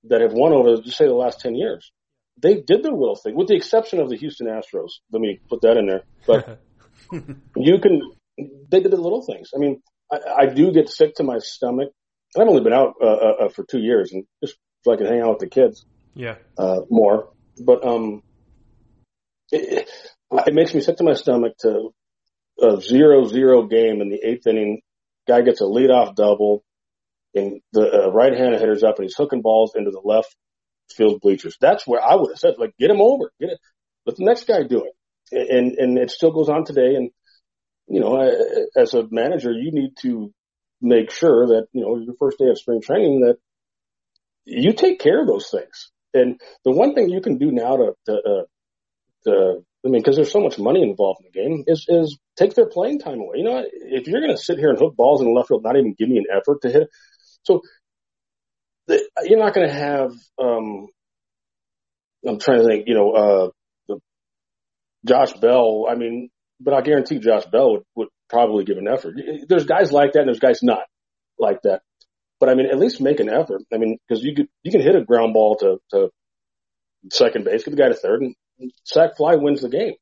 that have won over, just say, the last 10 years. They did the little thing, with the exception of the Houston Astros. Let me put that in there. But you can, they did the little things. I mean, I, I do get sick to my stomach. I've only been out uh, uh, uh, I can years and just so I can hang out with the kids. Yeah. Uh, more. But, um, it, it makes me sick to my stomach to a zero zero game in the eighth inning. Guy gets a leadoff double and the uh, right hand hitter's up and he's hooking balls into the left field bleachers. That's where I would have said, like, get him over, get it, let the next guy do it. And, and it still goes on today. And, you know, I, as a manager, you need to make sure that, you know, your first day of spring training that you take care of those things. And the one thing you can do now to, to uh, uh, I mean, because there's so much money involved in the game, is is take their playing time away. You know, if you're going to sit here and hook balls in the left field, not even give me an effort to hit, so the, you're not going to have. um I'm trying to think. You know, uh, the, Josh Bell. I mean, but I guarantee Josh Bell would, would probably give an effort. There's guys like that, and there's guys not like that. But I mean, at least make an effort. I mean, because you could you can hit a ground ball to to second base, get the guy to third, and sack fly wins the game.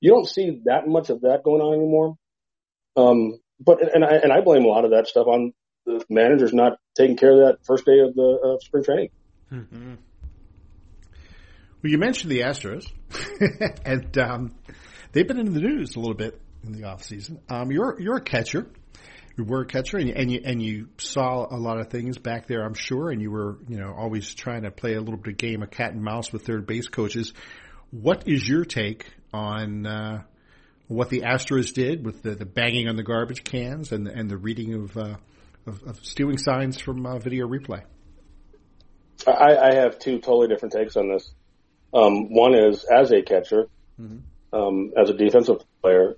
You don't see that much of that going on anymore. Um, but and I and I blame a lot of that stuff on the managers not taking care of that first day of the uh, spring training. Mm-hmm. Well, you mentioned the Astros, and um, they've been in the news a little bit in the off season. Um, you're you're a catcher you were a catcher and you, and you and you saw a lot of things back there, I'm sure, and you were you know always trying to play a little bit of game of cat and mouse with third base coaches. What is your take on uh, what the Astros did with the, the banging on the garbage cans and and the reading of uh, of, of, stealing signs from uh, video replay? I, I, have two totally different takes on this. Um, one is as a catcher, mm-hmm. Um, as a defensive player,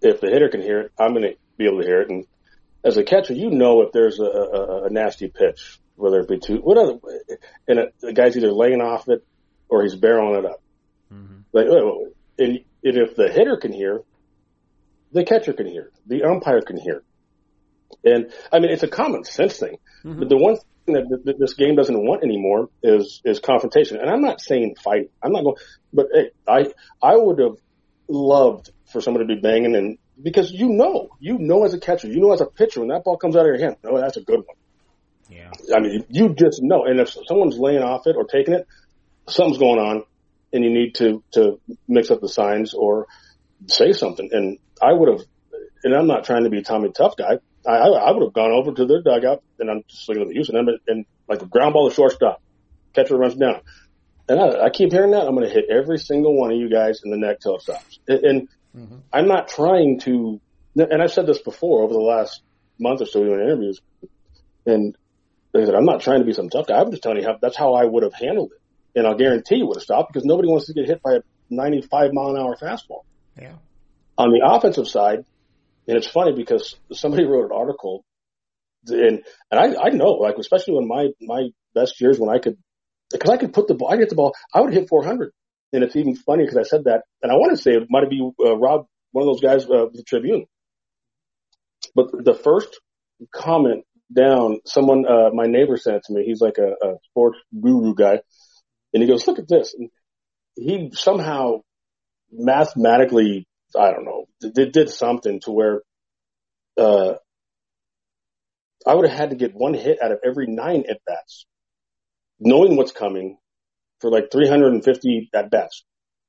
if the hitter can hear it, I'm going to be able to hear it, and as a catcher, you know if there's a, a, a nasty pitch, whether it be two, whatever, and it, the guy's either laying off it or he's barreling it up. Mm-hmm. Like, and, and if the hitter can hear, the catcher can hear, the umpire can hear. And I mean, it's a common sense thing. Mm-hmm. But the one thing that, that this game doesn't want anymore is is confrontation. And I'm not saying fight. I'm not going. But hey, I I would have loved for somebody to be banging and because you know, you know as a catcher, you know as a pitcher, when that ball comes out of your hand, oh, that's a good one. Yeah. I mean, you just know. And if someone's laying off it or taking it, something's going on and you need to, to mix up the signs or say something. And I would have, and I'm not trying to be a Tommy Tough guy. I, I would have gone over to their dugout and I'm just looking at the Houston and, and like a ground ball to shortstop, catcher runs down. And I, I keep hearing that. I'm going to hit every single one of you guys in the neck till it stops. And, and Mm-hmm. I'm not trying to, and I've said this before over the last month or so doing interviews, and I said, I'm not trying to be some tough guy. I'm just telling you how that's how I would have handled it. And I'll guarantee you would have stopped because nobody wants to get hit by a 95 mile an hour fastball. Yeah. On the offensive side, and it's funny because somebody wrote an article and, and I, I know, like, especially when my, my best years when I could, because I could put the ball, I get the ball, I would hit 400. And it's even funny because I said that, and I want to say it might be uh, Rob, one of those guys, uh, the Tribune. But the first comment down, someone, uh, my neighbor sent it to me. He's like a, a sports guru guy, and he goes, "Look at this." And he somehow mathematically, I don't know, did, did something to where uh, I would have had to get one hit out of every nine at bats, knowing what's coming, for like 350 at best.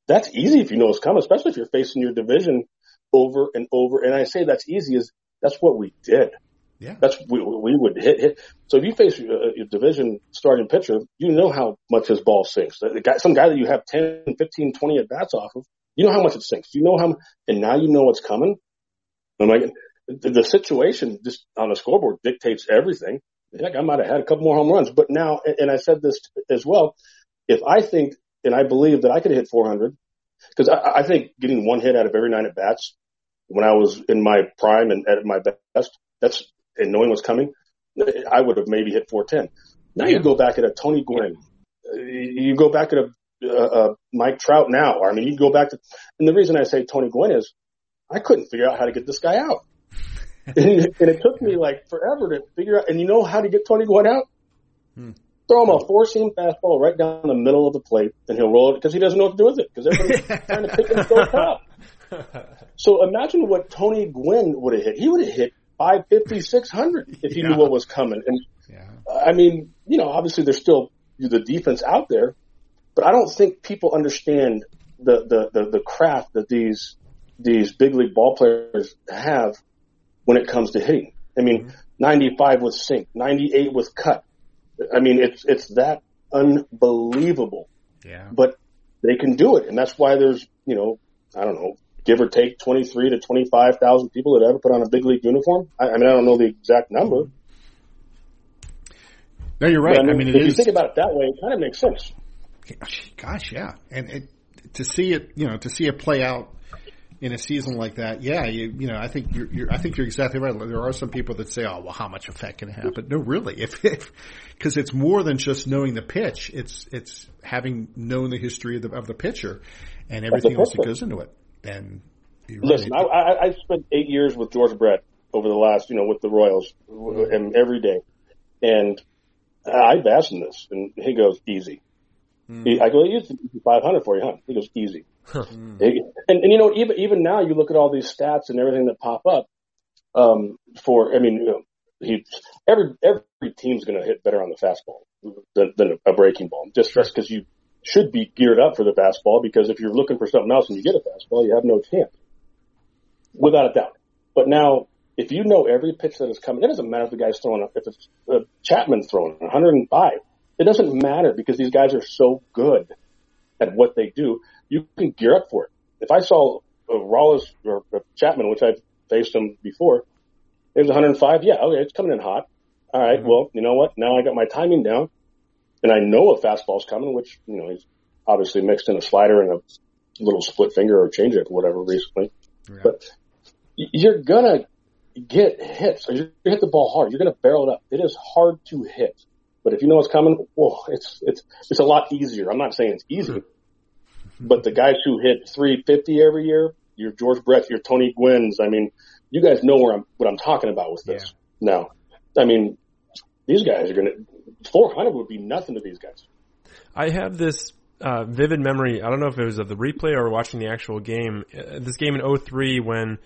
That's easy if you know it's coming, especially if you're facing your division over and over. And I say that's easy is that's what we did. Yeah. That's we, we would hit hit. So if you face uh, a, a division starting pitcher, you know how much his ball sinks. The guy, some guy that you have 10, 15, 20 at bats off of, you know how much it sinks. You know how, and now you know what's coming. I'm like, the, the situation just on the scoreboard dictates everything. Heck, I might have had a couple more home runs, but now, and I said this as well, if I think and I believe that I could hit 400 because I, I think getting one hit out of every nine at bats when I was in my prime and at my best, that's and knowing what's coming, I would have maybe hit 410. Now you go back at a Tony Gwynn, uh, you go back at a, a, a Mike Trout now. I mean, you go back to, and the reason I say Tony Gwynn is I couldn't figure out how to get this guy out. and, and, it took me like forever to figure out, and you know how to get Tony Gwynn out? Hmm throw him a four seam fastball right down the middle of the plate, and he'll roll it because he doesn't know what to do with it because everybody's trying to pick him so top. So imagine what Tony Gwynn would have hit. He would have hit 550, 600 if he yeah. knew what was coming. And yeah. I mean, you know, obviously there's still the defense out there, but I don't think people understand the, the, the, the craft that these, these big league ball players have when it comes to hitting. I mean, mm-hmm. 95 with sink, 98 with cut, I mean, it's it's that unbelievable. Yeah. But they can do it, and that's why there's you know I don't know give or take twenty three to twenty five thousand people that ever put on a big league uniform. I, I mean, I don't know the exact number. No, you're right. I mean, I mean if you think about it that way, it kind of makes sense. Gosh, yeah, and it, to see it, you know, to see it play out in a season like that, yeah, you, you know, I think you're, you're, I think you're exactly right. There are some people that say, "Oh, well, how much effect can it have?" But no, really, if because it's more than just knowing the pitch. It's it's having known the history of the, of the pitcher and everything else that goes into it. And listen, I, I, I spent eight years with George Brett over the last, you know, with the Royals, and every day, and I've asked him this, and he goes, "Easy." Mm. I go, "Use five hundred for you, huh?" He goes, "Easy." and, and you know, even even now, you look at all these stats and everything that pop up. Um, for I mean, you know, he every every team's going to hit better on the fastball than, than a breaking ball, just because you should be geared up for the fastball. Because if you're looking for something else and you get a fastball, you have no chance, without a doubt. But now, if you know every pitch that is coming, it doesn't matter if the guy's throwing, if it's uh, Chapman's throwing 105. It doesn't matter because these guys are so good at what they do you can gear up for it. If I saw Rollis or a Chapman, which I've faced him before, it was 105. Yeah, okay, it's coming in hot. All right, mm-hmm. well, you know what? Now I got my timing down, and I know a fastball's coming, which you know he's obviously mixed in a slider and a little split finger or changeup or whatever recently. Yeah. But you're gonna get hits. You're gonna hit the ball hard. You're gonna barrel it up. It is hard to hit, but if you know what's coming, well, it's it's it's a lot easier. I'm not saying it's easy, mm-hmm. But the guys who hit 350 every year, your George Brett, your Tony Gwynn's, I mean, you guys know where I'm, what I'm talking about with this. Yeah. Now, I mean, these guys are going to, 400 would be nothing to these guys. I have this uh, vivid memory. I don't know if it was of the replay or watching the actual game. Uh, this game in 03 when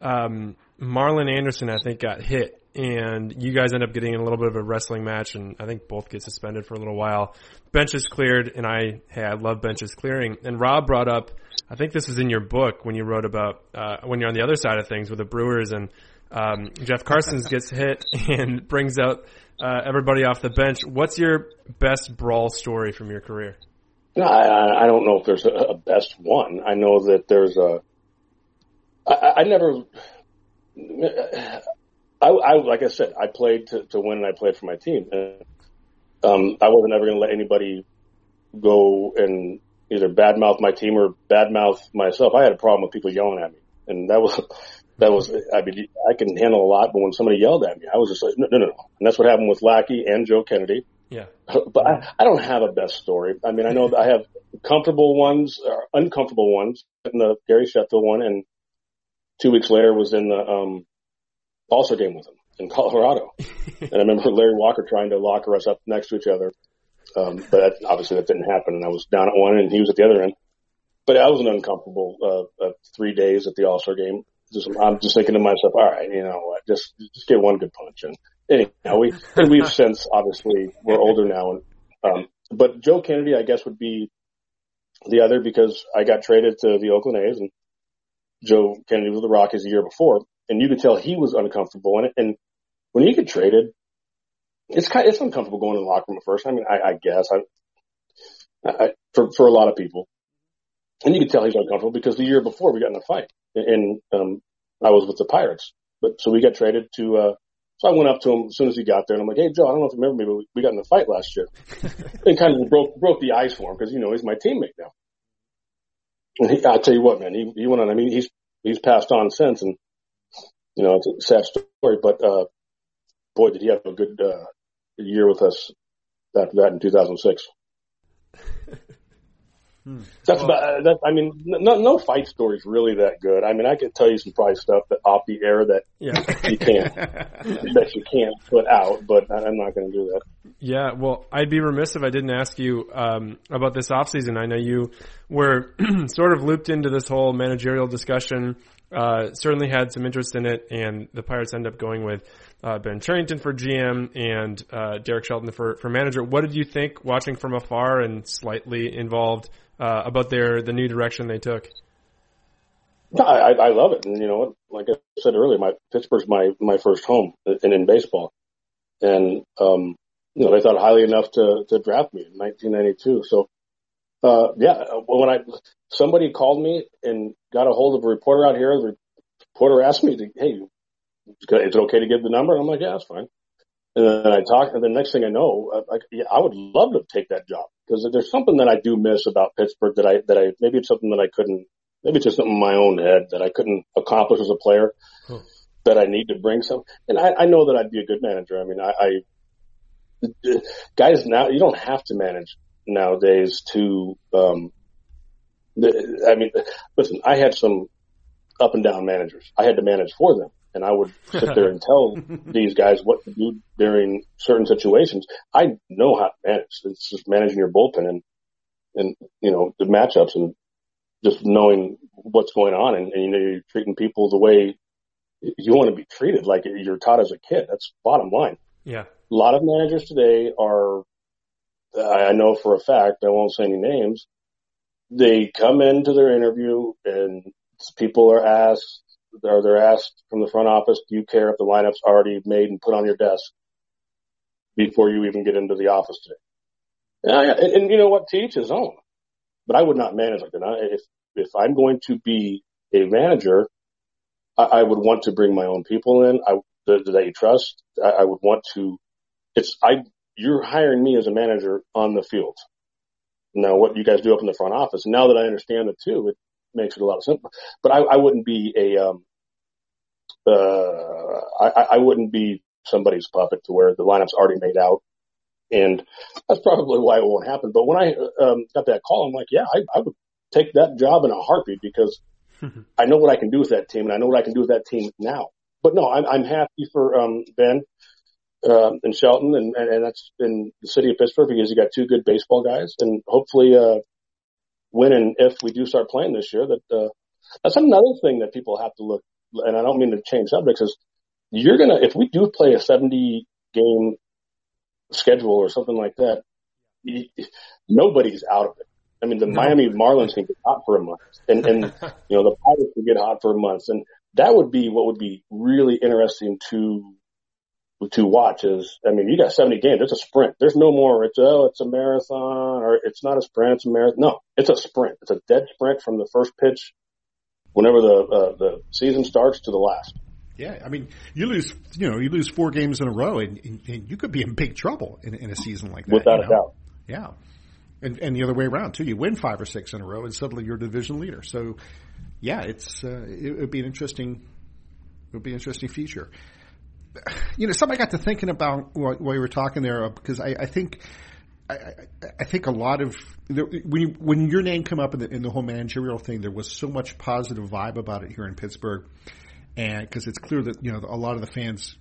um, Marlon Anderson, I think, got hit and you guys end up getting in a little bit of a wrestling match, and I think both get suspended for a little while. Benches cleared, and I, hey, I love benches clearing. And Rob brought up, I think this was in your book when you wrote about uh, when you're on the other side of things with the Brewers, and um, Jeff Karstens gets hit and brings out uh, everybody off the bench. What's your best brawl story from your career? I, I don't know if there's a, a best one. I know that there's a. I, I never. I, I like I said, I played to, to win, and I played for my team. And, um, I wasn't ever going to let anybody go and either badmouth my team or badmouth myself. I had a problem with people yelling at me, and that was that was. I mean, I can handle a lot, but when somebody yelled at me, I was just like, no, no, no. And that's what happened with Lackey and Joe Kennedy. Yeah. But I, I don't have a best story. I mean, I know I have comfortable ones or uncomfortable ones. In the Gary Sheffield one, and two weeks later was in the um also game with him in Colorado. and I remember Larry Walker trying to locker us up next to each other. Um, but that, obviously that didn't happen and I was down at one and he was at the other end. But I was an uncomfortable, uh, uh, three days at the All-Star game. Just, I'm just thinking to myself, all right, you know what, just, just get one good punch. And anyhow, we, and we've since obviously, we're older now. And, um, but Joe Kennedy, I guess would be the other because I got traded to the Oakland A's and Joe Kennedy was the Rockies the year before and you could tell he was uncomfortable in it. And when you get traded, it's kind of, it's uncomfortable going in the locker room at first. I mean, I, I guess I, I, for, for a lot of people. And you could tell he's uncomfortable because the year before we got in a fight and, um, I was with the Pirates, but so we got traded to, uh, so I went up to him as soon as he got there and I'm like, Hey Joe, I don't know if you remember me, but we got in a fight last year and kind of broke, broke the ice for him because, you know, he's my teammate now. And he, I'll tell you what, man, he, he went on, I mean, he's, he's passed on since and you know, it's a sad story, but, uh, boy, did he have a good, uh, year with us after that in 2006. Hmm. That's well, about, that, I mean, no, no fight story is really that good. I mean, I could tell you some probably stuff that off the air that yeah. you can't, that you can't put out, but I'm not going to do that. Yeah. Well, I'd be remiss if I didn't ask you, um, about this off season. I know you were sort of looped into this whole managerial discussion uh, certainly had some interest in it, and the Pirates end up going with uh, Ben Cherington for GM and uh, Derek Shelton for, for manager. What did you think watching from afar and slightly involved uh, about their the new direction they took? I, I love it, and you know, like I said earlier, my Pittsburgh's my my first home, and in baseball, and um, you know they thought highly enough to to draft me in 1992. So uh, yeah, when I, somebody called me and got a hold of a reporter out here, the reporter asked me to, Hey, is it okay to give the number? And I'm like, yeah, that's fine. And then I talk, and the next thing I know, I, yeah, I would love to take that job because there's something that I do miss about Pittsburgh that I, that I, maybe it's something that I couldn't, maybe it's just something in my own head that I couldn't accomplish as a player huh. that I need to bring some. And I, I know that I'd be a good manager. I mean, I, I, guys now, you don't have to manage nowadays to, um, I mean, listen, I had some up and down managers. I had to manage for them and I would sit there and tell these guys what to do during certain situations. I know how to manage. It's just managing your bullpen and, and, you know, the matchups and just knowing what's going on and, and you know, you're treating people the way you want to be treated, like you're taught as a kid. That's bottom line. Yeah. A lot of managers today are, I know for a fact, I won't say any names, they come into their interview and people are asked or they're asked from the front office, do you care if the lineup's already made and put on your desk before you even get into the office today? Yeah, and, and you know what? To each his own. But I would not manage like that. If, if I'm going to be a manager, I, I would want to bring my own people in. I, that you trust. I, I would want to, it's, I, you're hiring me as a manager on the field. Now, what you guys do up in the front office, now that I understand the two, it, makes it a lot simpler. But I, I wouldn't be a, um, uh, I, I wouldn't be somebody's puppet to where the lineup's already made out. And that's probably why it won't happen. But when I um, got that call, I'm like, yeah, I, I would take that job in a heartbeat because I know what I can do with that team and I know what I can do with that team now. But no, I'm, I'm happy for, um, Ben, uh, and Shelton and, and, and that's in the city of Pittsburgh because you got two good baseball guys and hopefully, uh, when and if we do start playing this year, that uh, that's another thing that people have to look. And I don't mean to change subjects. Is you're gonna if we do play a 70 game schedule or something like that, nobody's out of it. I mean, the no. Miami Marlins can get hot for a month, and and you know the Pirates can get hot for a month, and that would be what would be really interesting to to watch is, I mean, you got 70 games. It's a sprint. There's no more. It's, oh, it's a marathon or it's not a sprint. It's a marathon. No, it's a sprint. It's a dead sprint from the first pitch whenever the, uh, the season starts to the last. Yeah, I mean, you lose, you know, you lose four games in a row, and, and, and you could be in big trouble in, in a season like that. Without you know? a doubt. Yeah, and and the other way around too. You win five or six in a row, and suddenly you're division leader. So, yeah, it's uh, it would be an interesting, it would be an interesting feature you know, something I got to thinking about while, while you were talking there, uh, because I, I think, I, I, think a lot of when you, when your name came up in the, in the whole managerial thing, there was so much positive vibe about it here in Pittsburgh, and because it's clear that you know a lot of the fans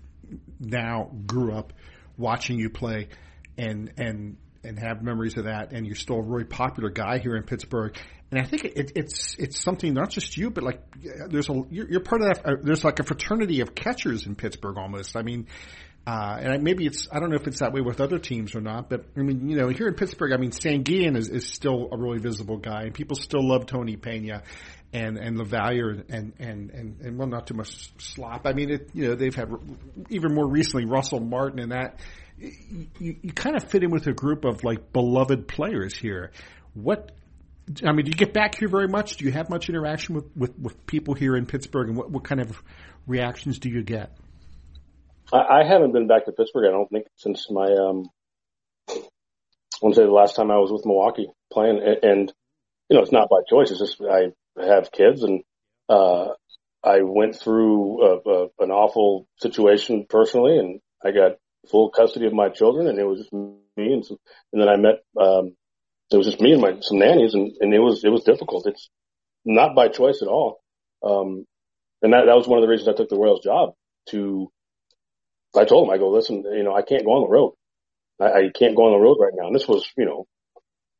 now grew up watching you play, and and and have memories of that, and you're still a really popular guy here in Pittsburgh. And I think it, it's it's something not just you, but like there's a you're, you're part of that. Uh, there's like a fraternity of catchers in Pittsburgh almost. I mean, uh, and maybe it's I don't know if it's that way with other teams or not, but I mean, you know, here in Pittsburgh, I mean, Sanguillen is, is still a really visible guy, and people still love Tony Pena and and LaValliere and and and and well, not too much slop. I mean, it, you know, they've had even more recently Russell Martin and that. You, you kind of fit in with a group of like beloved players here. What I mean, do you get back here very much? Do you have much interaction with, with, with people here in Pittsburgh, and what, what kind of reactions do you get? I, I haven't been back to Pittsburgh. I don't think since my um, I want to say the last time I was with Milwaukee playing, and, and you know, it's not by choice. It's just I have kids, and uh, I went through a, a, an awful situation personally, and I got full custody of my children, and it was just me, and, some, and then I met um, it was just me and my some nannies, and, and it was it was difficult. It's not by choice at all. Um, and that that was one of the reasons I took the Royals job. To I told them, I go, listen, you know, I can't go on the road. I, I can't go on the road right now. And this was, you know,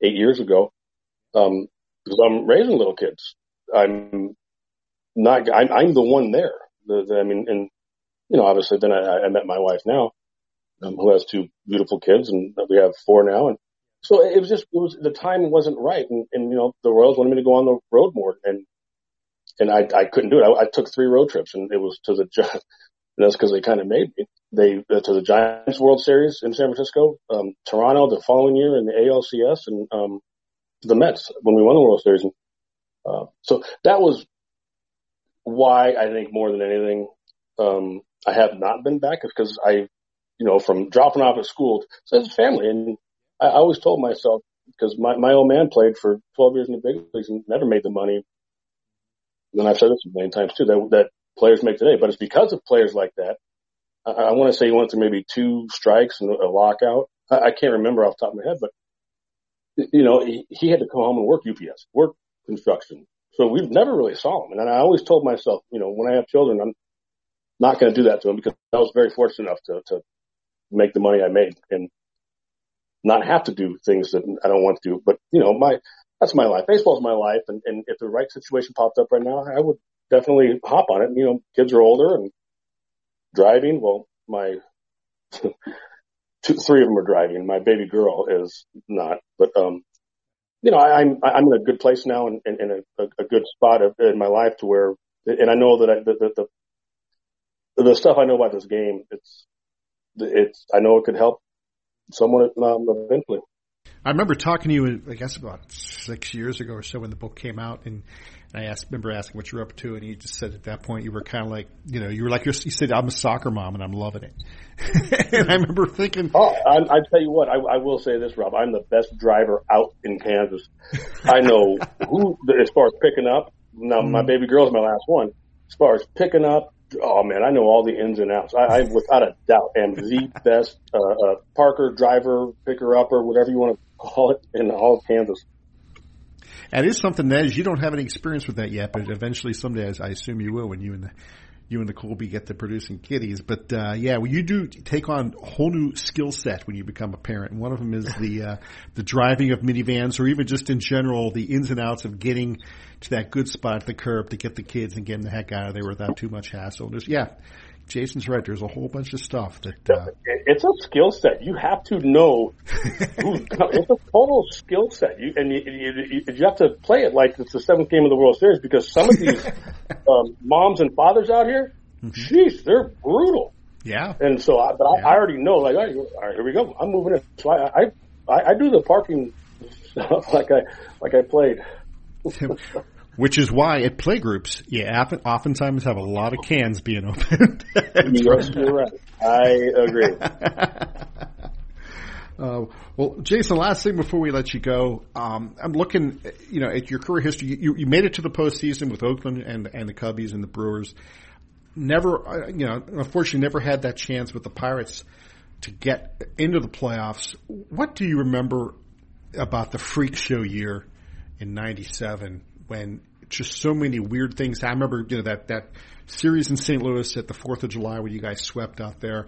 eight years ago. Um, because I'm raising little kids. I'm not. I'm, I'm the one there. The, the, I mean, and you know, obviously, then I, I met my wife now, um, who has two beautiful kids, and we have four now. And so it was just, it was, the time wasn't right. And, and, you know, the Royals wanted me to go on the road more and, and I, I couldn't do it. I, I took three road trips and it was to the, and that's because they kind of made me. They, uh, to the Giants World Series in San Francisco, um, Toronto the following year in the ALCS and, um, the Mets when we won the World Series. And, uh, so that was why I think more than anything, um, I have not been back because I you know, from dropping off at school. So it's family. And I, always told myself, because my, my old man played for 12 years in the big leagues and never made the money. And I've said this a million times too, that, that players make today, but it's because of players like that. I, I want to say he went through maybe two strikes and a lockout. I, I can't remember off the top of my head, but you know, he, he had to come home and work UPS, work construction. So we never really saw him. And I always told myself, you know, when I have children, I'm not going to do that to him because I was very fortunate enough to, to make the money I made and not have to do things that I don't want to do. But you know, my, that's my life. Baseball's my life. And, and if the right situation popped up right now, I would definitely hop on it. You know, kids are older and driving. Well, my two, three of them are driving. My baby girl is not, but, um, you know, I, I'm, I'm in a good place now and in, in, in, a, a good spot in my life to where, and I know that I, the, the, the, the stuff I know about this game, it's, it's, I know it could help someone um, eventually. I remember talking to you, I guess about six years ago or so when the book came out and I asked, remember asking what you're up to, and you just said at that point you were kind of like, you know, you were like, you said, I'm a soccer mom and I'm loving it. and I remember thinking, oh, I, I tell you what, I, I will say this, Rob, I'm the best driver out in Kansas. I know who, as far as picking up. Now, my mm. baby girl's my last one. As far as picking up, oh man, I know all the ins and outs. I, I without a doubt am the best uh, uh, Parker driver, picker upper, whatever you want to call it, in all of Kansas. That is something that is you don't have any experience with that yet, but eventually someday as I assume you will when you and the you and the Colby get to producing kitties. But uh, yeah, well, you do take on a whole new skill set when you become a parent. And one of them is the uh, the driving of minivans, or even just in general the ins and outs of getting to that good spot at the curb to get the kids and getting the heck out of there without too much hassle. There's, yeah, Jason's right. There's a whole bunch of stuff that uh, it's a skill set. You have to know. it's a total skill set, you, and you, you, you, have to play it like it's the seventh game of the World Series because some of these um, moms and fathers out here, mm-hmm. jeez, they're brutal. Yeah. And so, I, but I, yeah. I already know. Like, all right, all right, here we go. I'm moving it. So I, I, I do the parking stuff like I, like I played. Which is why at playgroups, you oftentimes have a lot of cans being opened. yes, you're right. I agree. Uh, well, Jason, last thing before we let you go, um, I'm looking, you know, at your career history. You, you made it to the postseason with Oakland and and the Cubbies and the Brewers. Never, uh, you know, unfortunately, never had that chance with the Pirates to get into the playoffs. What do you remember about the freak show year in '97 when just so many weird things. I remember, you know, that, that series in St. Louis at the 4th of July where you guys swept out there.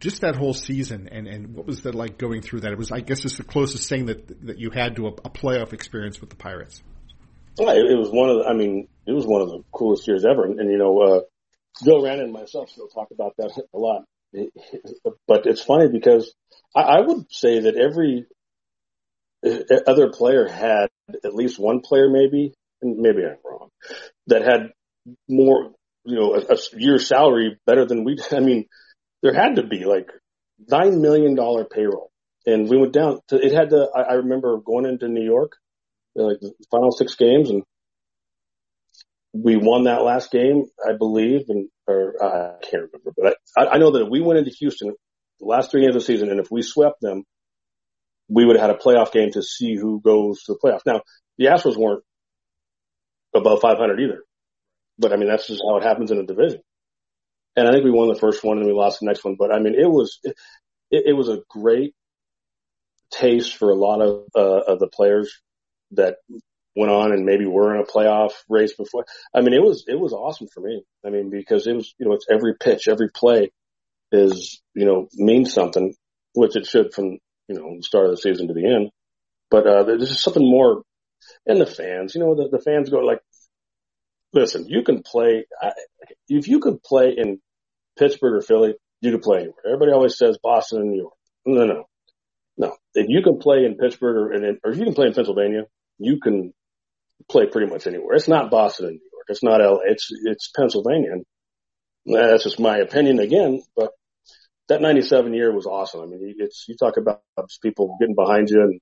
Just that whole season and, and what was that like going through that? It was, I guess it's the closest thing that, that you had to a, a playoff experience with the Pirates. Well, it, it was one of the, I mean, it was one of the coolest years ever. And, and you know, uh, Joe Randa and myself still talk about that a lot. But it's funny because I, I would say that every other player had at least one player maybe and maybe I'm wrong, that had more, you know, a, a year's salary better than we, I mean, there had to be like nine million dollar payroll. And we went down to, it had to, I, I remember going into New York, like the final six games and we won that last game, I believe, and, or I can't remember, but I, I know that if we went into Houston the last three games of the season and if we swept them, we would have had a playoff game to see who goes to the playoffs. Now, the Astros weren't above 500 either. But I mean, that's just how it happens in a division. And I think we won the first one and we lost the next one. But I mean, it was, it, it was a great taste for a lot of, uh, of the players that went on and maybe were in a playoff race before. I mean, it was, it was awesome for me. I mean, because it was, you know, it's every pitch, every play is, you know, means something, which it should from, you know, the start of the season to the end. But, uh, there's just something more and the fans, you know, the, the fans go like, listen, you can play, I, if you could play in Pittsburgh or Philly, you could play anywhere. Everybody always says Boston and New York. No, no, no. If you can play in Pittsburgh or, in, or if you can play in Pennsylvania, you can play pretty much anywhere. It's not Boston and New York. It's not LA. It's, it's Pennsylvania. And that's just my opinion again, but that 97 year was awesome. I mean, it's, you talk about people getting behind you and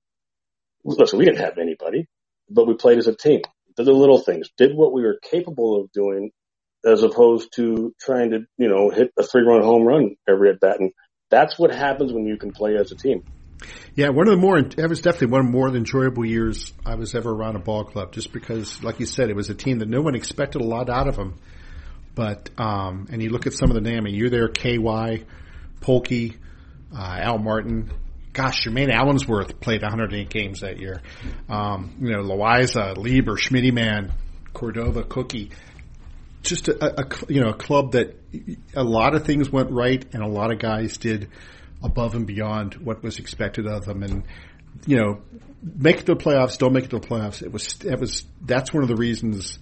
listen, we didn't have anybody but we played as a team. Did the little things, did what we were capable of doing as opposed to trying to, you know, hit a three run home run every at bat. And That's what happens when you can play as a team. Yeah, one of the more it was definitely one of the more enjoyable years I was ever around a ball club. Just because, like you said, it was a team that no one expected a lot out of them. But um, and you look at some of the name, and you're there, KY, Polkey, uh, Al Martin. Gosh, Jermaine Allensworth played 108 games that year. Um, you know, Loaiza, Lieber, Schmitty Man, Cordova, Cookie. Just a, a, you know a club that a lot of things went right, and a lot of guys did above and beyond what was expected of them. And you know, make it to the playoffs, don't make it to the playoffs. It was it was that's one of the reasons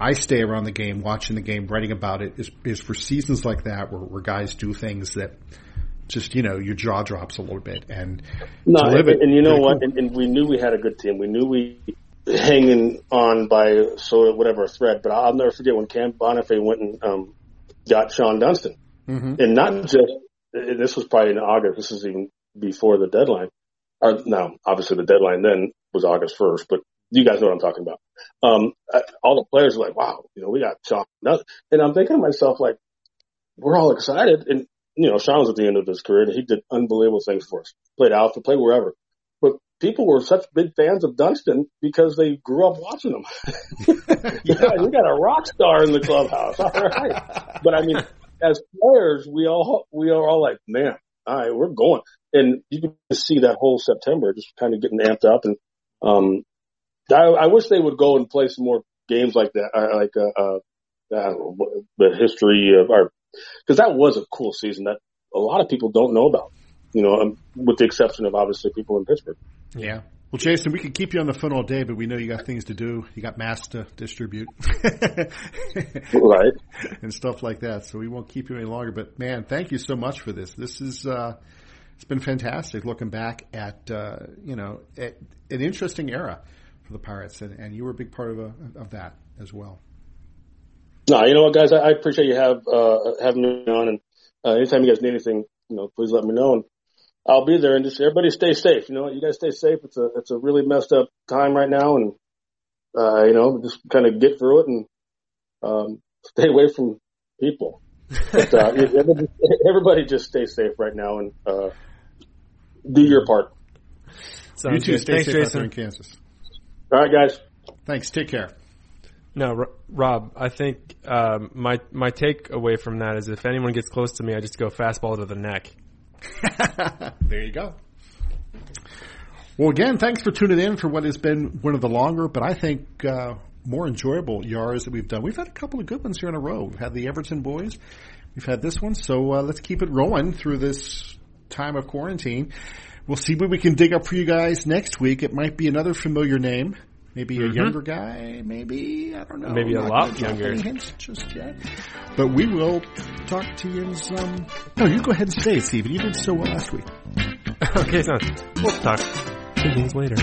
I stay around the game, watching the game, writing about it. Is is for seasons like that where, where guys do things that just you know your jaw drops a little bit and no, and, and, you know what? Cool. And, and, we knew we had a good team. We knew we hanging on by so whatever thread. But I'll never forget when Cam Bonifay went and um, got Shawon Dunston, mm-hmm. and not just this was probably in August. This is even before the deadline. Or now, obviously the deadline then was August 1st, but you guys know what I'm talking about. Um, all the players were like, wow, you know, we got Shawon. And I'm thinking to myself, like, we're all excited. And, you know, Shawon was at the end of his career and he did unbelievable things for us. Played Alpha, played wherever. But people were such big fans of Dunston because they grew up watching him. yeah, we got a rock star in the clubhouse. All right. But I mean, as players, we all we are all like, man, all right, we're going, and you can see that whole September just kind of getting amped up. And um, I, I wish they would go and play some more games like that, uh, like uh, uh, the history of our, because that was a cool season that a lot of people don't know about. You know, um, with the exception of obviously people in Pittsburgh. Yeah. Well, Jason, we could keep you on the phone all day, but we know you got things to do. You got mass to distribute, right, and stuff like that. So we won't keep you any longer. But man, thank you so much for this. This is uh, it's been fantastic looking back at uh, you know at, an interesting era for the Pirates, and, and you were a big part of a, of that as well. No, you know what, guys, I, I appreciate you have uh, having me on, and uh, anytime you guys need anything, you know, please let me know. And I'll be there and just everybody stay safe. You know, you guys stay safe. It's a, it's a really messed up time right now and, uh, you know, just kind of get through it and, um, stay away from people. But, uh, everybody, everybody just stay safe right now and, uh, do your part. Sounds you too. Stay Thanks, safe Jason. out there in Kansas. All right, guys. Thanks. Take care. No, Rob. I think um, my my takeaway from that is if anyone gets close to me, I just go fastball to the neck. there you go. Well, again, thanks for tuning in for what has been one of the longer, but I think uh, more enjoyable yars that we've done. We've had a couple of good ones here in a row. We've had the Everton boys. We've had this one. So uh, let's keep it rolling through this time of quarantine. We'll see what we can dig up for you guys next week. It might be another familiar name. Maybe a mm-hmm. younger guy, maybe, I don't know. Maybe a lot younger. Hints just yet. But we will talk to you in some, no, you go ahead and say it, Stephen. You did so well last week. okay, so we'll talk two days later.